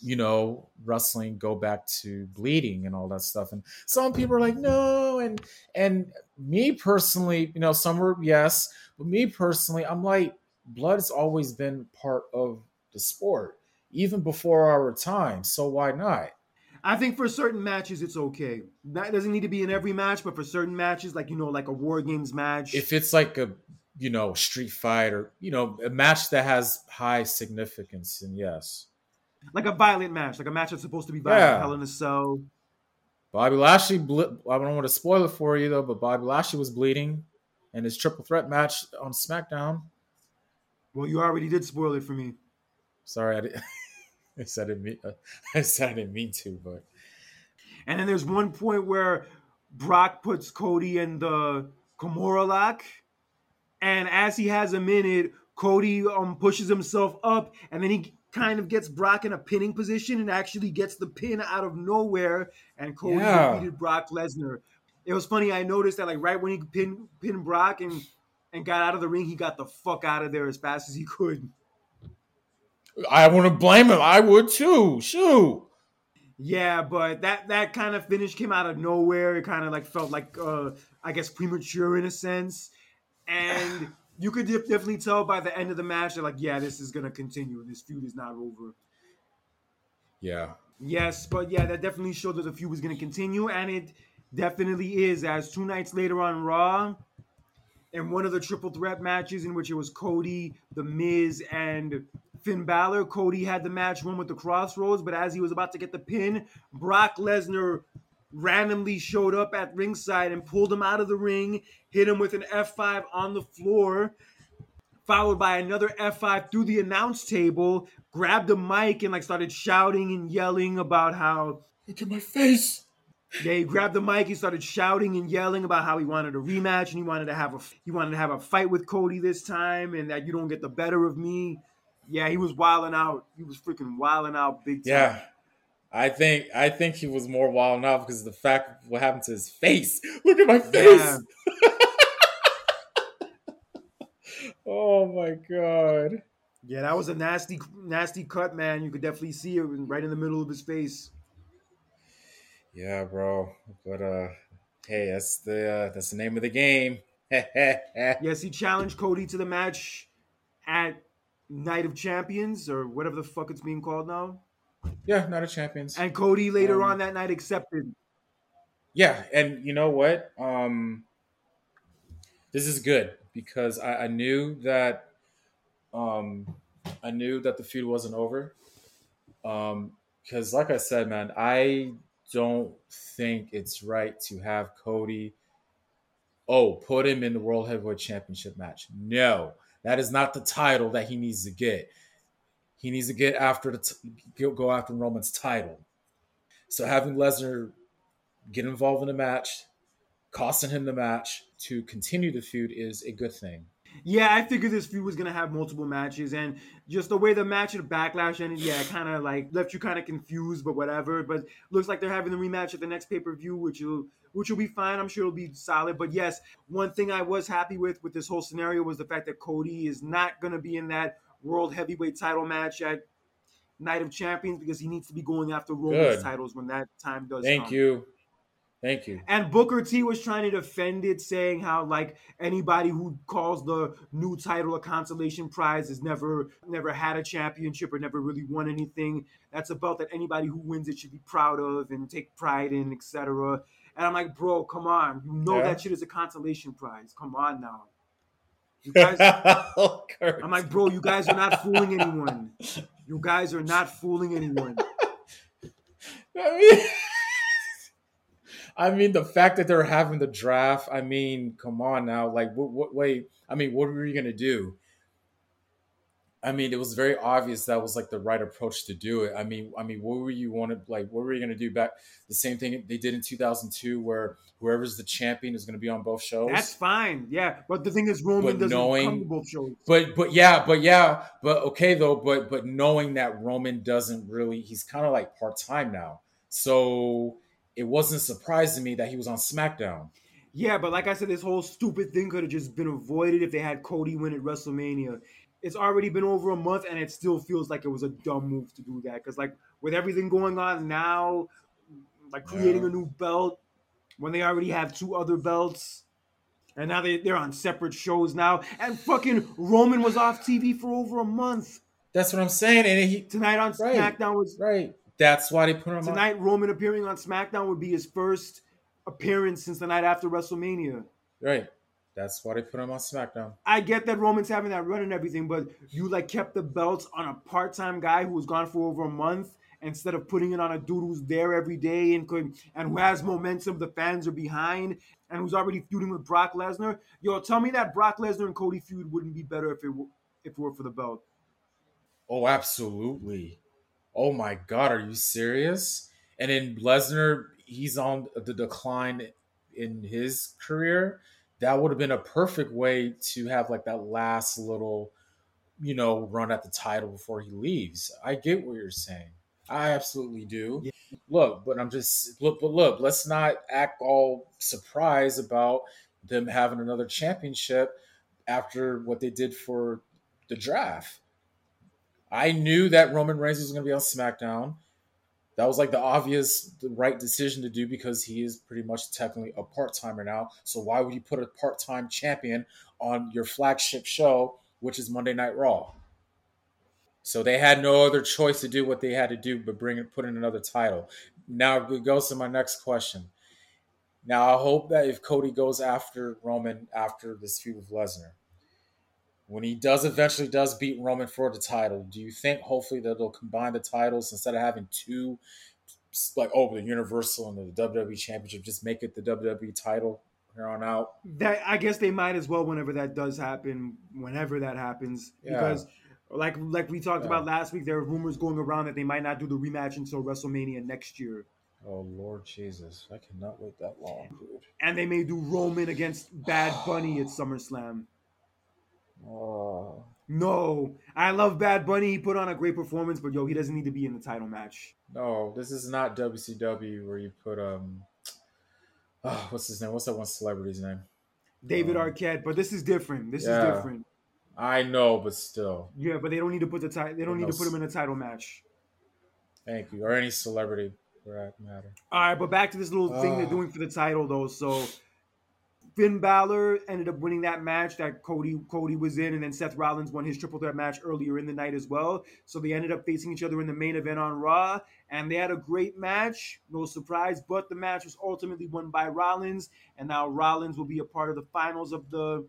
you know wrestling go back to bleeding and all that stuff and some people are like mm-hmm. no and and me personally you know some were yes but me personally, I'm like, blood's always been part of the sport, even before our time. So why not? I think for certain matches it's okay. That doesn't need to be in every match, but for certain matches, like you know, like a war games match. If it's like a you know street fight or you know a match that has high significance, and yes, like a violent match, like a match that's supposed to be violent, yeah. Hell in a Cell. Bobby Lashley. Ble- I don't want to spoil it for you though, but Bobby Lashley was bleeding in his triple threat match on SmackDown. Well, you already did spoil it for me. Sorry, I, didn't, I said I didn't mean. I said I didn't mean to, but. And then there's one point where Brock puts Cody in the Kimura lock, and as he has a minute, Cody um pushes himself up, and then he kind of gets Brock in a pinning position and actually gets the pin out of nowhere, and Cody Yeah. defeated Brock Lesnar. It was funny. I noticed that like right when he pinned pinned Brock and and got out of the ring, he got the fuck out of there as fast as he could. I wouldn't blame him. I would too. Shoot. Yeah, but that that kind of finish came out of nowhere. It kind of like felt like uh I guess premature in a sense. And you could def- definitely tell by the end of the match that like yeah, this is going to continue. This feud is not over. Yeah. Yes, but yeah, that definitely showed that the feud was going to continue and it definitely is as two nights later on Raw in one of the triple threat matches in which it was Cody, The Miz, and Finn Balor. Cody had the match won with the Cross Rhodes, but as he was about to get the pin, Brock Lesnar randomly showed up at ringside and pulled him out of the ring, hit him with an F5 on the floor, followed by another F5 through the announce table, grabbed a mic and like started shouting and yelling about how Look at my face. yeah, he grabbed the mic. He started shouting and yelling about how he wanted a rematch and he wanted to have a he wanted to have a fight with Cody this time, and that you don't get the better of me. Yeah, he was wilding out. He was freaking wilding out big time. Yeah. I think I think he was more wild enough because of the fact of what happened to his face. Look at my face. Yeah. Oh my god. Yeah, that was a nasty, nasty cut, man. You could definitely see it right in the middle of his face. Yeah, bro. But uh hey, that's the uh, that's the name of the game. Yes, he challenged Cody to the match at Night of Champions or whatever the fuck it's being called now. Not a champions. And Cody later Um, on that night accepted. Yeah, and you know what? Um this is good because I, I knew that um I knew that the feud wasn't over. Um because like I said, man, I don't think it's right to have Cody oh, put him in the World Heavyweight Championship match. No, that is not the title that he needs to get. He needs to get after the t- go- after Roman's title. So having Lesnar get involved in the match, costing him the match to continue the feud is a good thing. Yeah, I figured this feud was gonna have multiple matches, and just the way the match at Backlash ended, yeah, kind of like left you kind of confused, but whatever. But looks like they're having the rematch at the next pay per view, which will which will be fine. I'm sure it'll be solid. But yes, one thing I was happy with with this whole scenario was the fact that Cody is not gonna be in that World Heavyweight Title match at Night of Champions because he needs to be going after Roman's titles when that time does. Thank come. you. Thank you. And Booker T was trying to defend it, saying how like anybody who calls the new title a consolation prize has never never had a championship or never really won anything. That's a belt that anybody who wins it should be proud of and take pride in, etc. And I'm like, bro, come on, you know Yeah. that shit is a consolation prize. Come on now. You guys. I'm like, bro, you guys are not fooling anyone. You guys are not fooling anyone. I mean, I mean, the fact that they're having the draft. I mean, come on now. Like, what? what wait. I mean, what were you gonna do? I mean, it was very obvious that was like the right approach to do it. I mean, I mean, what were you wanted like? What were you gonna do back? The same thing they did in 2002, where whoever's the champion is gonna be on both shows. That's fine. Yeah. But the thing is Roman But doesn't knowing- come to both shows. but but yeah, but yeah, but okay though. But but knowing that Roman doesn't really, he's kind of like part time now. So it wasn't surprising me that he was on SmackDown. Yeah, but like I said, this whole stupid thing could have just been avoided if they had Cody win at WrestleMania. It's already been over a month, and it still feels like it was a dumb move to do that. Because like with everything going on now, like creating Yeah. a new belt when they already have two other belts, and now they they're on separate shows now, and fucking Roman was off TV for over a month. That's what I'm saying. And he Tonight on Right. SmackDown was right. That's why they put him on. tonight. Roman appearing on SmackDown would be his first appearance since the night after WrestleMania. Right. That's why they put him on SmackDown. I get that Roman's having that run and everything, but you like kept the belts on a part-time guy who was gone for over a month, instead of putting it on a dude who's there every day and could and who has momentum, the fans are behind, and who's already feuding with Brock Lesnar. Yo, tell me that Brock Lesnar and Cody feud wouldn't be better if it if it were for the belt. Oh, absolutely. Oh my God, are you serious? And in Lesnar, he's on the decline in his career. That would have been a perfect way to have like that last little, you know, run at the title before he leaves. I get what you're saying. I absolutely do. Yeah. Look, but I'm just look, but look, let's not act all surprised about them having another championship after what they did for the draft. I knew that Roman Reigns was going to be on SmackDown. That was like the obvious, the right decision to do because he is pretty much technically a part timer now. So why would you put a part time champion on your flagship show, which is Monday Night Raw? So they had no other choice to do what they had to do but bring it, put in another title. Now it goes to my next question. Now I hope that if Cody goes after Roman after this feud with Lesnar, when he does eventually does beat Roman for the title, do you think hopefully that they'll combine the titles instead of having two, like oh the Universal and the WWE Championship, just make it the WWE title here on out? That I guess they might as well whenever that does happen, whenever that happens, yeah. because like like we talked yeah. about last week, there are rumors going around that they might not do the rematch until WrestleMania next year. Oh Lord Jesus, I cannot wait that long, dude. And they may do Roman against Bad Bunny at SummerSlam. Oh. No, I love Bad Bunny. He put on a great performance, but yo, he doesn't need to be in the title match. No, this is not WCW where you put um, oh, what's his name? What's that one celebrity's name? David um, Arquette. But this is different. This yeah, is different. I know, but still. Yeah, but they don't need to put the title. They don't need no, to put him in a title match. Thank you, or any celebrity for that matter. All right, but back to this little thing they're ah. doing for the title, though. So Finn Balor ended up winning that match that Cody Cody was in, and then Seth Rollins won his triple threat match earlier in the night as well. So they ended up facing each other in the main event on Raw, and they had a great match. No surprise, but the match was ultimately won by Rollins, and now Rollins will be a part of the finals of the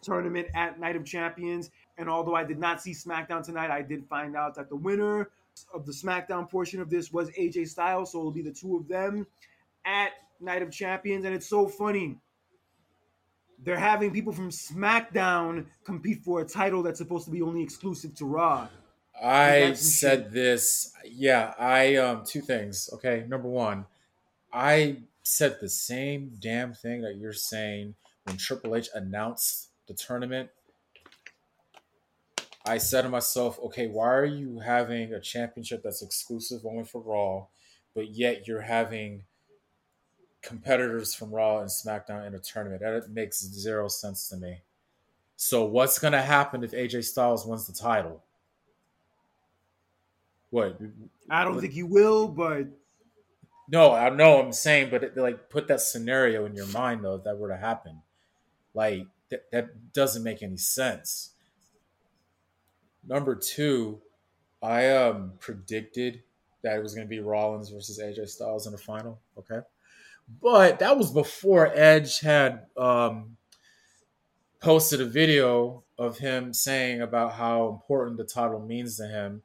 tournament at Night of Champions. And although I did not see SmackDown tonight, I did find out that the winner of the SmackDown portion of this was AJ Styles, so it'll be the two of them at Night of Champions, and it's so funny they're having people from SmackDown compete for a title that's supposed to be only exclusive to Raw. I said shit. this. Yeah, I um two things. Okay, number one, I said the same damn thing that you're saying when Triple H announced the tournament. I said to myself, okay, why are you having a championship that's exclusive only for Raw, but yet you're having competitors from Raw and SmackDown in a tournament. That makes zero sense to me. So what's going to happen if AJ Styles wins the title? What? I don't what? think he will, but no, I know I'm saying, but it, like put that scenario in your mind though, if that were to happen, like that, that doesn't make any sense. Number two, I um predicted that it was going to be Rollins versus AJ Styles in the final. Okay, but that was before Edge had um, posted a video of him saying about how important the title means to him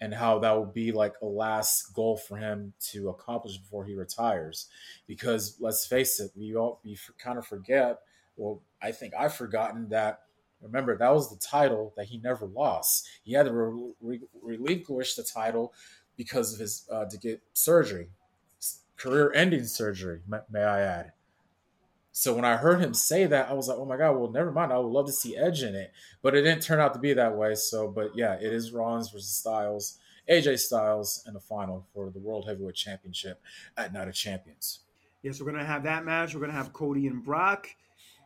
and how that will be like a last goal for him to accomplish before he retires. Because let's face it, we all we kind of forget. Well, I think I've forgotten that. Remember, that was the title that he never lost. He had to re- re- relinquish the title because of his uh, to get surgery career ending surgery, may, may I add. So when I heard him say that, I was like, oh my God, well, never mind. I would love to see Edge in it. But it didn't turn out to be that way. So, but yeah, it is Rollins versus Styles, AJ Styles in the final for the World Heavyweight Championship at Night of Champions. Yes, we're going to have that match. We're going to have Cody and Brock.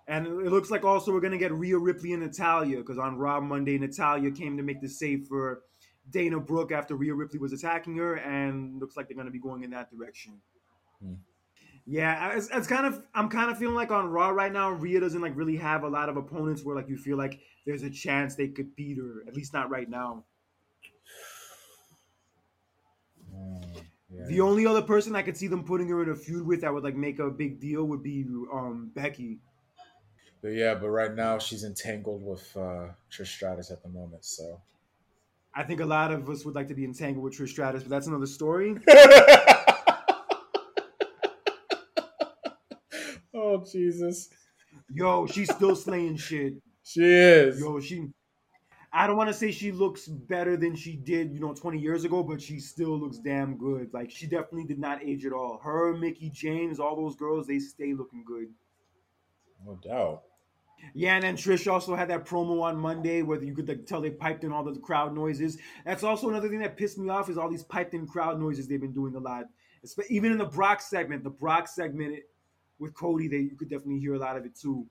And it looks like also we're going to get Rhea Ripley and Natalya because on Raw Monday, Natalya came to make the save for Dana Brooke after Rhea Ripley was attacking her. And looks like they're going to be going in that direction. Yeah, it's, it's kind of I'm kind of feeling like on Raw right now, Rhea doesn't like really have a lot of opponents where like you feel like there's a chance they could beat her. At least not right now. Mm, yeah. The only other person I could see them putting her in a feud with that would like make a big deal would be um Becky. But yeah, but right now she's entangled with uh Trish Stratus at the moment, so I think a lot of us would like to be entangled with Trish Stratus, but that's another story. oh Jesus. Yo, she's still slaying shit. She is. Yo, she. I don't want to say she looks better than she did, you know, 20 years ago, but she still looks damn good. Like she definitely did not age at all. Her, Mickie James, all those girls, they stay looking good. No doubt. Yeah, and then Trish also had that promo on Monday where you could like, tell they piped in all the crowd noises. That's also another thing that pissed me off is all these piped in crowd noises they've been doing a lot. Even in the Brock segment, the Brock segment with Cody, they you could definitely hear a lot of it too.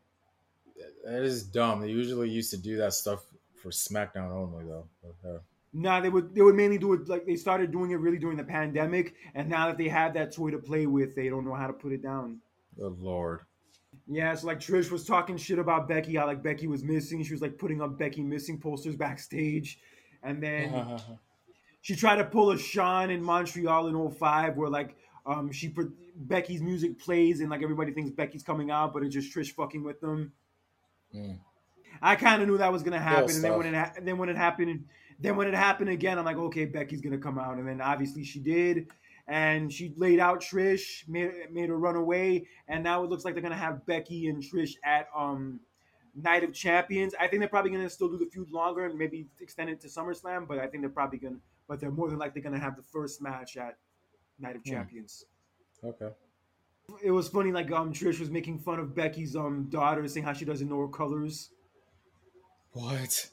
That is dumb. They usually used to do that stuff for SmackDown only, though. Uh, Nah, they would they would mainly do it like they started doing it really during the pandemic, and now that they have that toy to play with, they don't know how to put it down. good lord. Yeah, so like Trish was talking shit about Becky, how like Becky was missing. She was like putting up Becky missing posters backstage, and then she tried to pull a Shawn in Montreal in 05 where like um she put Becky's music plays and like everybody thinks Becky's coming out, but it's just Trish fucking with them. Mm. I kind of knew that was gonna happen, and then when it ha- then when it happened, then when it happened again, I'm like, okay, Becky's gonna come out, and then obviously she did, and she laid out Trish, made made her run away, and now it looks like they're gonna have Becky and Trish at um Night of Champions. I think they're probably gonna still do the feud longer and maybe extend it to SummerSlam, but I think they're probably gonna, but they're more than likely gonna have the first match at Night of Hmm. Champions Okay. it was funny like um Trish was making fun of Becky's um daughter saying how she doesn't know her colors. What?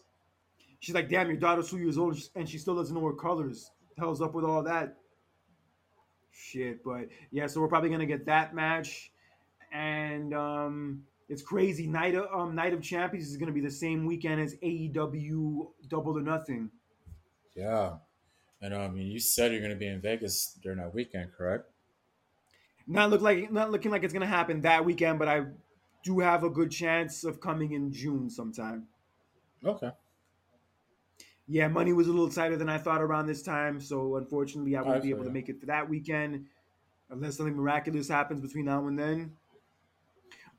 She's like, damn, your daughter's two years old and she still doesn't know her colors. Hell's up with all that? Shit, but yeah, so we're probably gonna get that match. And um it's crazy. Night of um Night of Champions is gonna be the same weekend as AEW Double or Nothing. Yeah. And I mean, you said you're going to be in Vegas during that weekend, correct? Not look like not looking like it's gonna happen that weekend, but I do have a good chance of coming in June sometime. Okay. Yeah, money was a little tighter than I thought around this time, so unfortunately, I won't I be able to make it for that weekend unless something miraculous happens between now and then.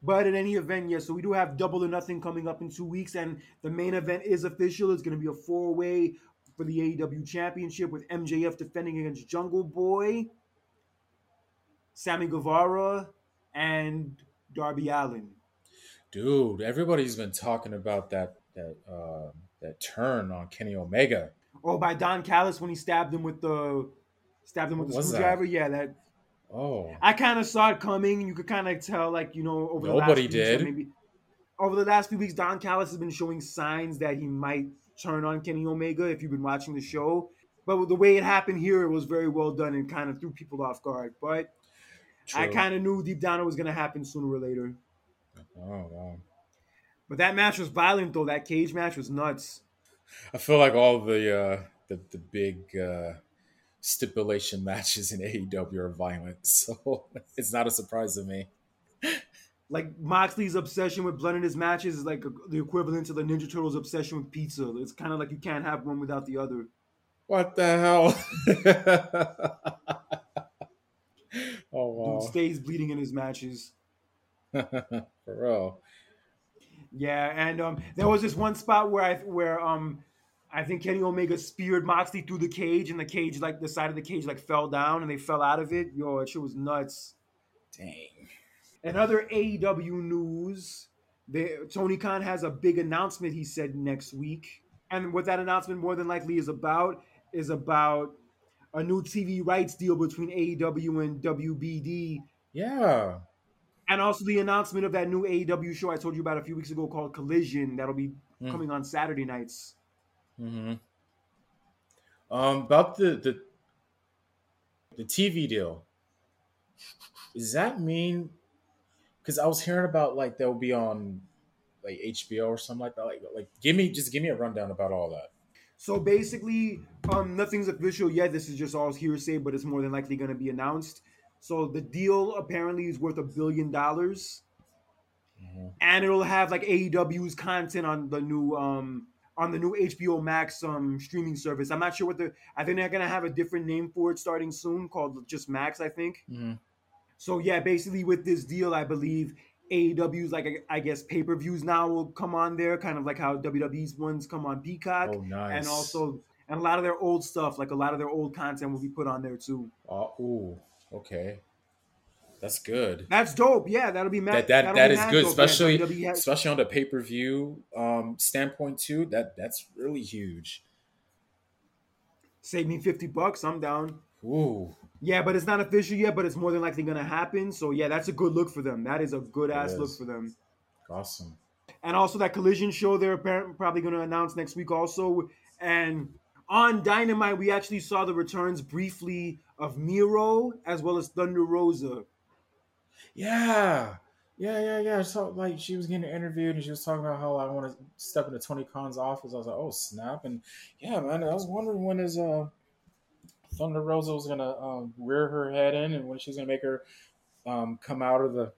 But in any event, yeah, so we do have double or nothing coming up in two weeks, and the main event is official. It's going to be a four way for the AEW Championship with MJF defending against Jungle Boy, Sammy Guevara, and Darby Allin. Dude, everybody's been talking about that that uh, that turn on Kenny Omega. Oh, by Don Callis when he stabbed him with the stabbed him with the was that? screwdriver. Yeah, that Oh, I kind of saw it coming. You could kind of tell, like you know, over the Nobody last few weeks. Maybe over the last few weeks, Don Callis has been showing signs that he might turn on Kenny Omega. If you've been watching the show, but with the way it happened here, it was very well done and kind of threw people off guard. But I kind of knew deep down it was going to happen sooner or later. oh wow. But that match was violent, though. That cage match was nuts. I feel like all the uh, the the big uh, stipulation matches in AEW are violent, so it's not a surprise to me. Like Moxley's obsession with blood in his matches is like the equivalent to the Ninja Turtles' obsession with pizza. It's kind of like you can't have one without the other. What the hell? oh Dude wow, stays bleeding in his matches. for real. Yeah, and um, there was this one spot where I where um, I think Kenny Omega speared Moxley through the cage, and the cage like the side of the cage like fell down, and they fell out of it. Yo, that shit was nuts. Dang. And other AEW news, the, Tony Khan has a big announcement. He said next week, and what that announcement more than likely is about is about a new TV rights deal between AEW and WBD Yeah. and also the announcement of that new AEW show I told you about a few weeks ago called Collision that'll be Mm. coming on Saturday nights. hmm Um, about the the the TV deal. Does that mean? Because I was hearing about like they'll be on like HBO or something like that. Like, like give me just give me a rundown about all that. So basically, um, nothing's official yet. This is just all hearsay, but it's more than likely going to be announced. So the deal apparently is worth a billion dollars, and it'll have like AEW's content on the new um on the new HBO Max um streaming service. I'm not sure what the I think they're gonna have a different name for it starting soon called just Max. I think. Mm-hmm. So yeah, basically with this deal, I believe AEW's like I guess pay per views now will come on there, kind of like how WWE's ones come on Peacock, Oh, nice. and also and a lot of their old stuff, like a lot of their old content, will be put on there too. Oh, ooh, okay. That's good. That's dope. Yeah, that'll be that that, that is good, especially yeah, especially on the pay per view um, standpoint too. That that's really huge. Save me fifty bucks. I'm down. Ooh. Yeah, but it's not official yet, but it's more than likely gonna happen. So yeah, that's a good look for them. That is a good ass look for them. Awesome. And also that collision show they're apparently probably gonna announce next week also. And on Dynamite, we actually saw the returns briefly of Miro as well as Thunder Rosa. Yeah. Yeah, yeah, yeah. So like she was getting interviewed and she was talking about how I want to step into Tony Khan's office. I was like, oh snap! And yeah, man, I was wondering when is uh Thunder Rosa was gonna um, rear her head in and when she's gonna make her um, come out of the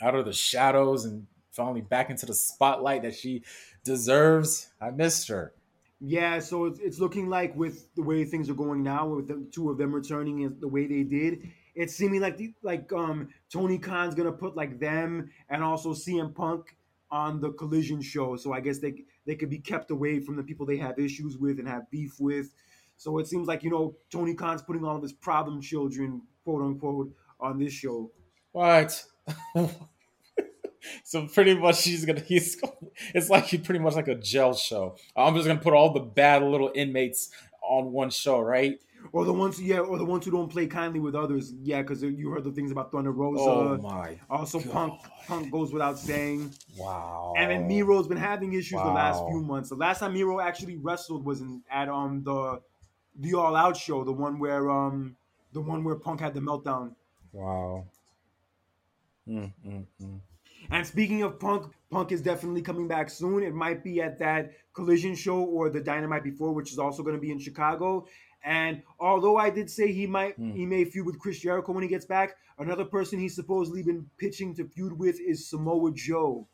out of the shadows and finally back into the spotlight that she deserves. I missed her. Yeah, so it's, it's looking like with the way things are going now, with the two of them returning the way they did, it's seeming like the, like um Tony Khan's gonna put like them and also CM Punk on the Collision show. So I guess they they could be kept away from the people they have issues with and have beef with. So it seems like you know Tony Khan's putting all of his problem children, quote unquote, on this show. What? so pretty much he's gonna he's it's like he pretty much like a jail show. I'm just gonna put all the bad little inmates on one show, right? Or the ones, yeah, or the ones who don't play kindly with others, yeah, because you heard the things about Thunder Rosa. Oh my! Also, God. Punk, Punk goes without saying. Wow. And then Miro's been having issues wow. the last few months. The last time Miro actually wrestled was in at um the the All Out show, the one where um the one where Punk had the meltdown. Wow. Mm, mm, mm. And speaking of Punk, Punk is definitely coming back soon. It might be at that Collision show or the Dynamite before, which is also going to be in Chicago. And although I did say he might mm. he may feud with Chris Jericho when he gets back, another person he's supposedly been pitching to feud with is Samoa Joe.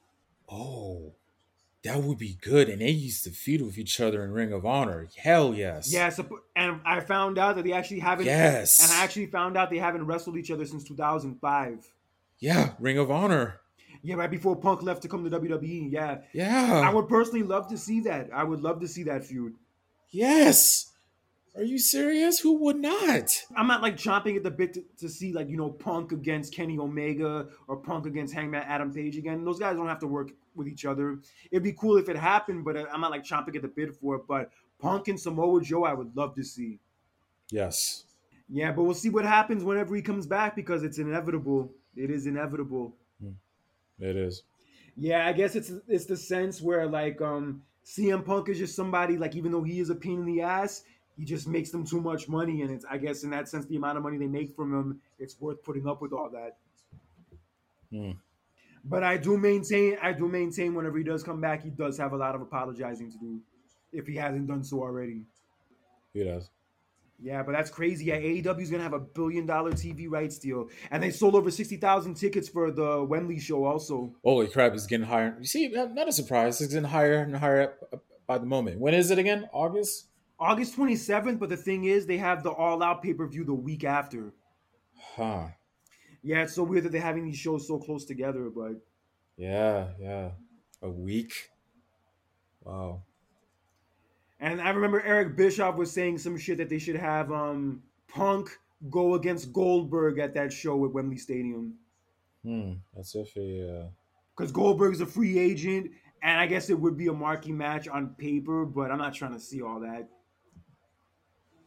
Oh, that would be good. And they used to feud with each other in Ring of Honor. Hell yes. Yes, and I found out that they actually haven't. Yes. And I actually found out they haven't wrestled each other since 2005. Yeah, Ring of Honor. Yeah, right before Punk left to come to WWE. Yeah. Yeah. I would personally love to see that. I would love to see that feud. Yes. Are you serious? Who would not? I'm not like chomping at the bit to, to, see like you know Punk against Kenny Omega or Punk against Hangman Adam Page again. Those guys don't have to work with each other. It'd be cool if it happened, but I'm not like chomping at the bit for it. But Punk and Samoa Joe, I would love to see. Yes. Yeah, but we'll see what happens whenever he comes back because it's inevitable. It is inevitable. Hmm. It is. Yeah, I guess it's it's the sense where like um CM Punk is just somebody like even though he is a pain in the ass, he just makes them too much money, and it's I guess in that sense the amount of money they make from him, it's worth putting up with all that. Hmm. But I do maintain, I do maintain whenever he does come back, he does have a lot of apologizing to do, if he hasn't done so already. He does. Yeah, but that's crazy. Yeah, AEW is gonna have a billion dollar TV rights deal, and they sold over sixty thousand tickets for the Wembley show. Also, holy crap, it's getting higher. You see, not a surprise. It's getting higher and higher by the moment. When is it again? August. August 27th, but the thing is, they have the All Out pay per view the week after. Huh. Yeah, it's so weird that they're having these shows so close together, but. Yeah, yeah. A week. Wow. And I remember Eric Bischoff was saying some shit that they should have um Punk go against Goldberg at that show at Wembley Stadium. Hmm, that's if he. Uh... Because Goldberg's a free agent, and I guess it would be a marquee match on paper, but I'm not trying to see all that.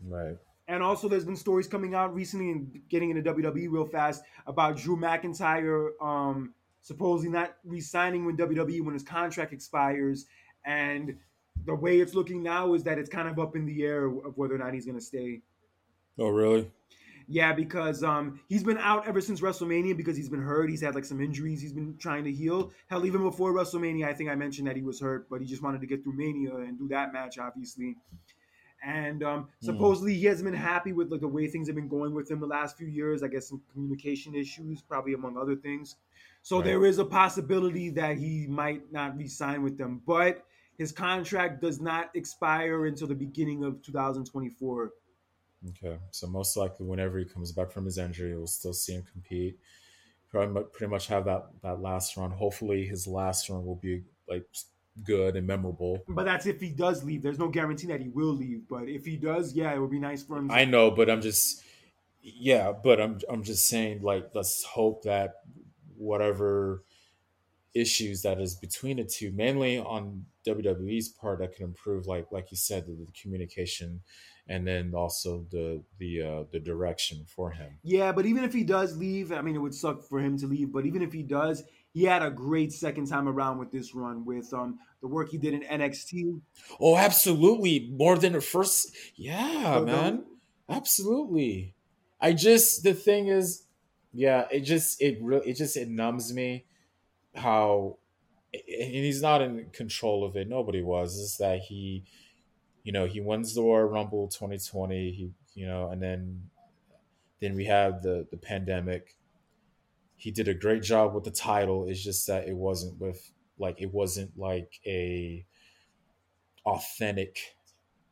Right. And also, there's been stories coming out recently and getting into WWE real fast about Drew McIntyre um, supposedly not re-signing when WWE when his contract expires, and the way it's looking now is that it's kind of up in the air of whether or not he's going to stay. Oh, really? Yeah, because um, he's been out ever since WrestleMania because he's been hurt. He's had like some injuries. He's been trying to heal. Hell, even before WrestleMania, I think I mentioned that he was hurt, but he just wanted to get through Mania and do that match, obviously and um, hmm. supposedly he hasn't been happy with like the way things have been going with him the last few years. I guess some communication issues, probably among other things. So right. there is a possibility that he might not re-sign with them, but his contract does not expire until the beginning of 2024. Okay, so most likely whenever he comes back from his injury, we'll still see him compete. Probably pretty much have that that last run. Hopefully, his last run will be like good and memorable. But that's if he does leave. There's no guarantee that he will leave. But if he does, yeah, it would be nice for him. To- I know, but I'm just yeah, but I'm I'm just saying like let's hope that whatever issues that is between the two, mainly on WWE's part, that can improve, like like you said, the, the communication, and then also the the uh, the direction for him. Yeah, but even if he does leave, I mean, it would suck for him to leave. But even if he does, he had a great second time around with this run with um the work he did in NXT. Oh, absolutely, more than the first. Yeah, So man, absolutely. I just the thing is, yeah, it just it really it just it numbs me how and he's not in control of it. Nobody was. Is that he, you know, he wins the Royal Rumble 2020. He, you know, and then then we have the the pandemic. He did a great job with the title. It's just that it wasn't with like it wasn't like a authentic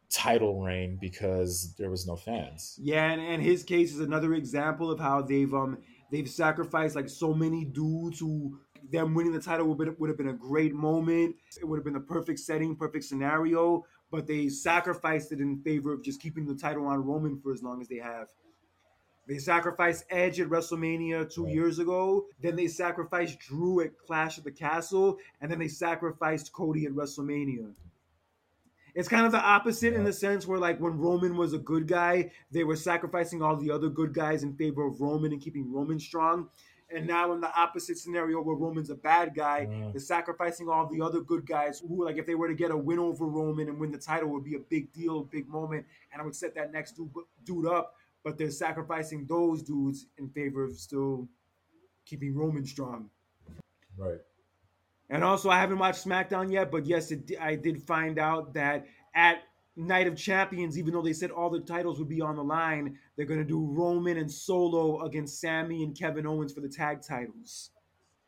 title reign because there was no fans. Yeah, and, and his case is another example of how they've um they've sacrificed like so many dudes who them winning the title would, would have been a great moment. It would have been a perfect setting, perfect scenario, but they sacrificed it in favor of just keeping the title on Roman for as long as they have. They sacrificed Edge at WrestleMania two Right. years ago. Then they sacrificed Drew at Clash of the Castle, and then they sacrificed Cody at WrestleMania. It's kind of the opposite in the sense where, like, when Roman was a good guy, they were sacrificing all the other good guys in favor of Roman and keeping Roman strong. And now, in the opposite scenario where Roman's a bad guy, Mm. they're sacrificing all the other good guys who, like, if they were to get a win over Roman and win the title, would be a big deal, big moment, and I would set that next dude, dude up. But they're sacrificing those dudes in favor of still keeping Roman strong. Right. And also, I haven't watched SmackDown yet, but yes, it, I did find out that at Night of Champions, even though they said all the titles would be on the line, they're going to do Roman and Solo against Sami and Kevin Owens for the tag titles.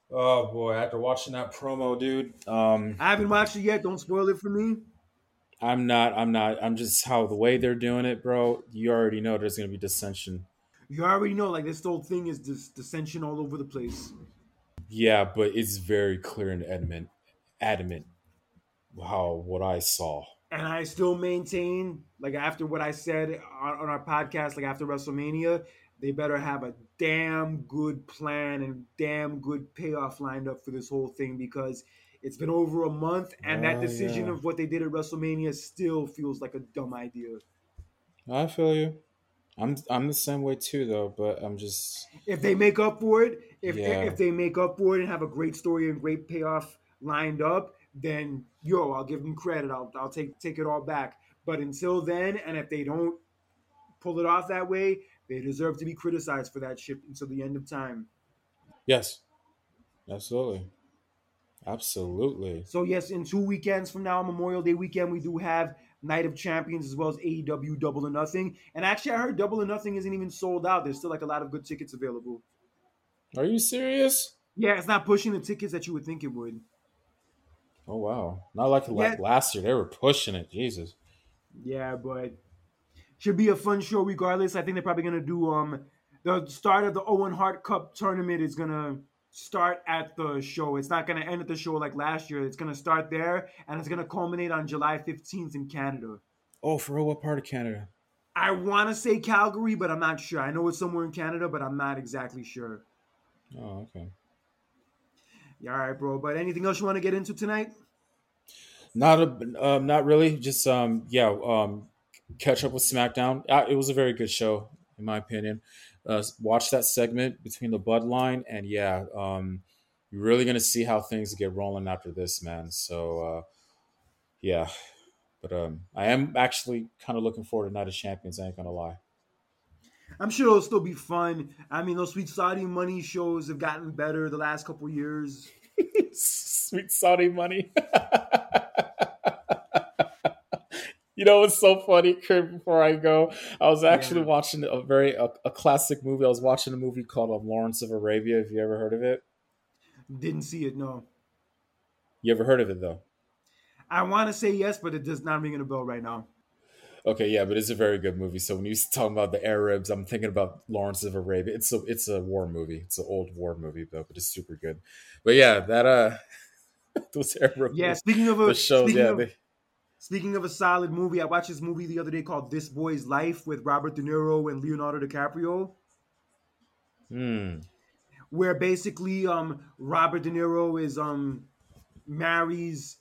Oh boy, after watching that promo, dude, um, I haven't watched it yet. Don't spoil it for me. I'm not. I'm not. I'm just how the way they're doing it, bro. You already know there's gonna be dissension. You already know, like, this whole thing is dis- dissension all over the place. Yeah, but it's very clear and adamant, adamant how what I saw. And I still maintain, like, after what I said on, on our podcast, like, after WrestleMania, they better have a damn good plan and damn good payoff lined up for this whole thing because it's been over a month and that decision yeah. of what they did at WrestleMania still feels like a dumb idea. I feel you. I'm I'm the same way too, though. But I'm just If they make up for it, if Yeah. if they make up for it and have a great story and great payoff lined up, then yo, I'll give them credit. I'll I'll take take it all back. But until then, and if they don't pull it off that way, they deserve to be criticized for that shit until the end of time. yes, absolutely, absolutely. So yes, in two weekends from now, Memorial Day weekend, we do have Night of Champions as well as AEW Double or Nothing. And actually, I heard Double or Nothing isn't even sold out. There's still like a lot of good tickets available. Are you serious? Yeah, it's not pushing the tickets that you would think it would. Oh wow! Not like Yeah. last year. They were pushing it. Jesus. Yeah, but should be a fun show regardless. I think they're probably gonna do um the start of the Owen Hart Cup tournament is gonna start at the show. It's not gonna end at the show like last year. It's gonna start there and it's gonna culminate on July 15th in Canada. Oh, for real? What part of Canada? I want to say Calgary, but I'm not sure. I know it's somewhere in Canada, but I'm not exactly sure. Oh, okay. Yeah, all right, bro. But anything else you want to get into tonight? Not a, um, not really. Just um, yeah, um, catch up with SmackDown. Uh, it was a very good show, in my opinion. Uh, watch that segment between the Bloodline, and yeah, um, you're really gonna see how things get rolling after this, man. So, uh, yeah, but um, I am actually kind of looking forward to Night of Champions. I ain't gonna lie. I'm sure it'll still be fun. I mean, those Sweet Saudi Money shows have gotten better the last couple years. Sweet Saudi money. you know it's so funny, Kurt? Before I go, I was actually Yeah. watching a very a, a classic movie. I was watching a movie called um, Lawrence of Arabia. Have you ever heard of it? Didn't see it, no. You ever heard of it though? I want to say yes, but it does not ring a bell right now. Okay, yeah, but it's a very good movie. So when you talking about the Arabs, I'm thinking about Lawrence of Arabia. It's a it's a war movie. It's an old war movie though, but it's super good. But yeah, that uh Those era Yeah, speaking of a the shows, speaking yeah, of, they, speaking of a solid movie, I watched this movie the other day called This Boy's Life with Robert De Niro and Leonardo DiCaprio. hmm. where basically um Robert De Niro is um marries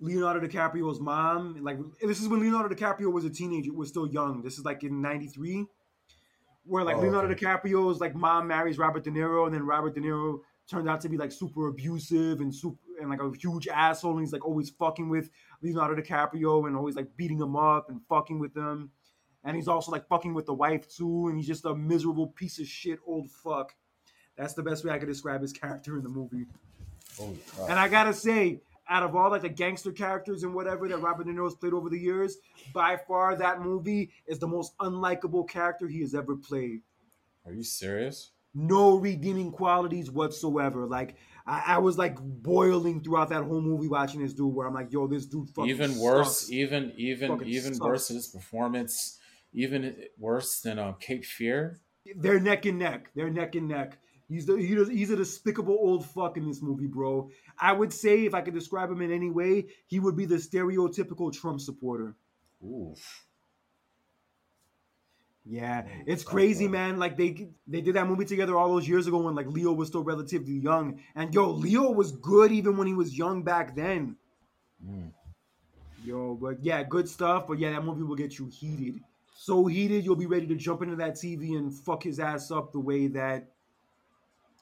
Leonardo DiCaprio's mom. Like this is when Leonardo DiCaprio was a teenager, was still young. This is like in '93, where like Oh, Leonardo okay. DiCaprio's like mom marries Robert De Niro, and then Robert De Niro turned out to be like super abusive and super and like a huge asshole. And he's like always fucking with Leonardo DiCaprio and always like beating him up and fucking with him. And he's also like fucking with the wife too, and he's just a miserable piece of shit old fuck. That's the best way I could describe his character in the movie. Holy crap. And I gotta say, out of all like the gangster characters and whatever that Robert De Niro's played over the years, by far that movie is the most unlikable character he has ever played. Are you serious? No redeeming qualities whatsoever. Like I, I was like boiling throughout that whole movie watching this dude, where I'm like, yo, this dude fucking even worse, sucks. even even Fucking even sucks. worse his performance, even worse than uh, Cape Fear. They're neck and neck. They're neck and neck. He's the he does- he's a despicable old fuck in this movie, bro. I would say if I could describe him in any way, he would be the stereotypical Trump supporter. Oof. Yeah, it's crazy, man. Like they they did that movie together all those years ago when like Leo was still relatively young, and yo, Leo was good even when he was young back then. Mm. Yo, but yeah, good stuff. But yeah, that movie will get you heated, so heated you'll be ready to jump into that TV and fuck his ass up the way that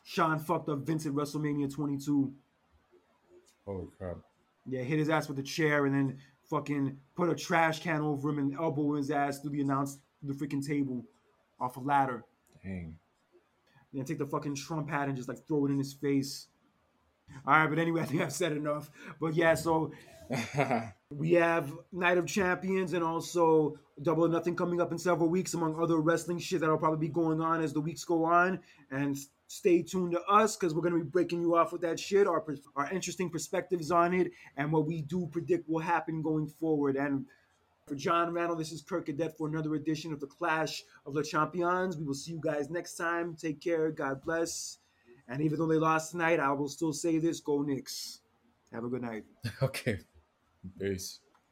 Shawn fucked up Vince at WrestleMania 22. Holy crap. Yeah, hit his ass with a chair and then fucking put a trash can over him and elbow his ass through the announce the freaking table off a ladder. Dang. Then take the fucking Trump hat and just like throw it in his face. All right, but anyway, I think I've said enough. But yeah, so we have Night of Champions and also Double or Nothing coming up in several weeks, among other wrestling shit that'll probably be going on as the weeks go on. And stay tuned to us because we're gonna be breaking you off with that shit, our our interesting perspectives on it, and what we do predict will happen going forward. And for John Randall, this is Kirk Cadet for another edition of the Clash of the Champions. We will see you guys next time. Take care. God bless. And even though they lost tonight, I will still say this: Go Knicks. Have a good night. okay. Peace.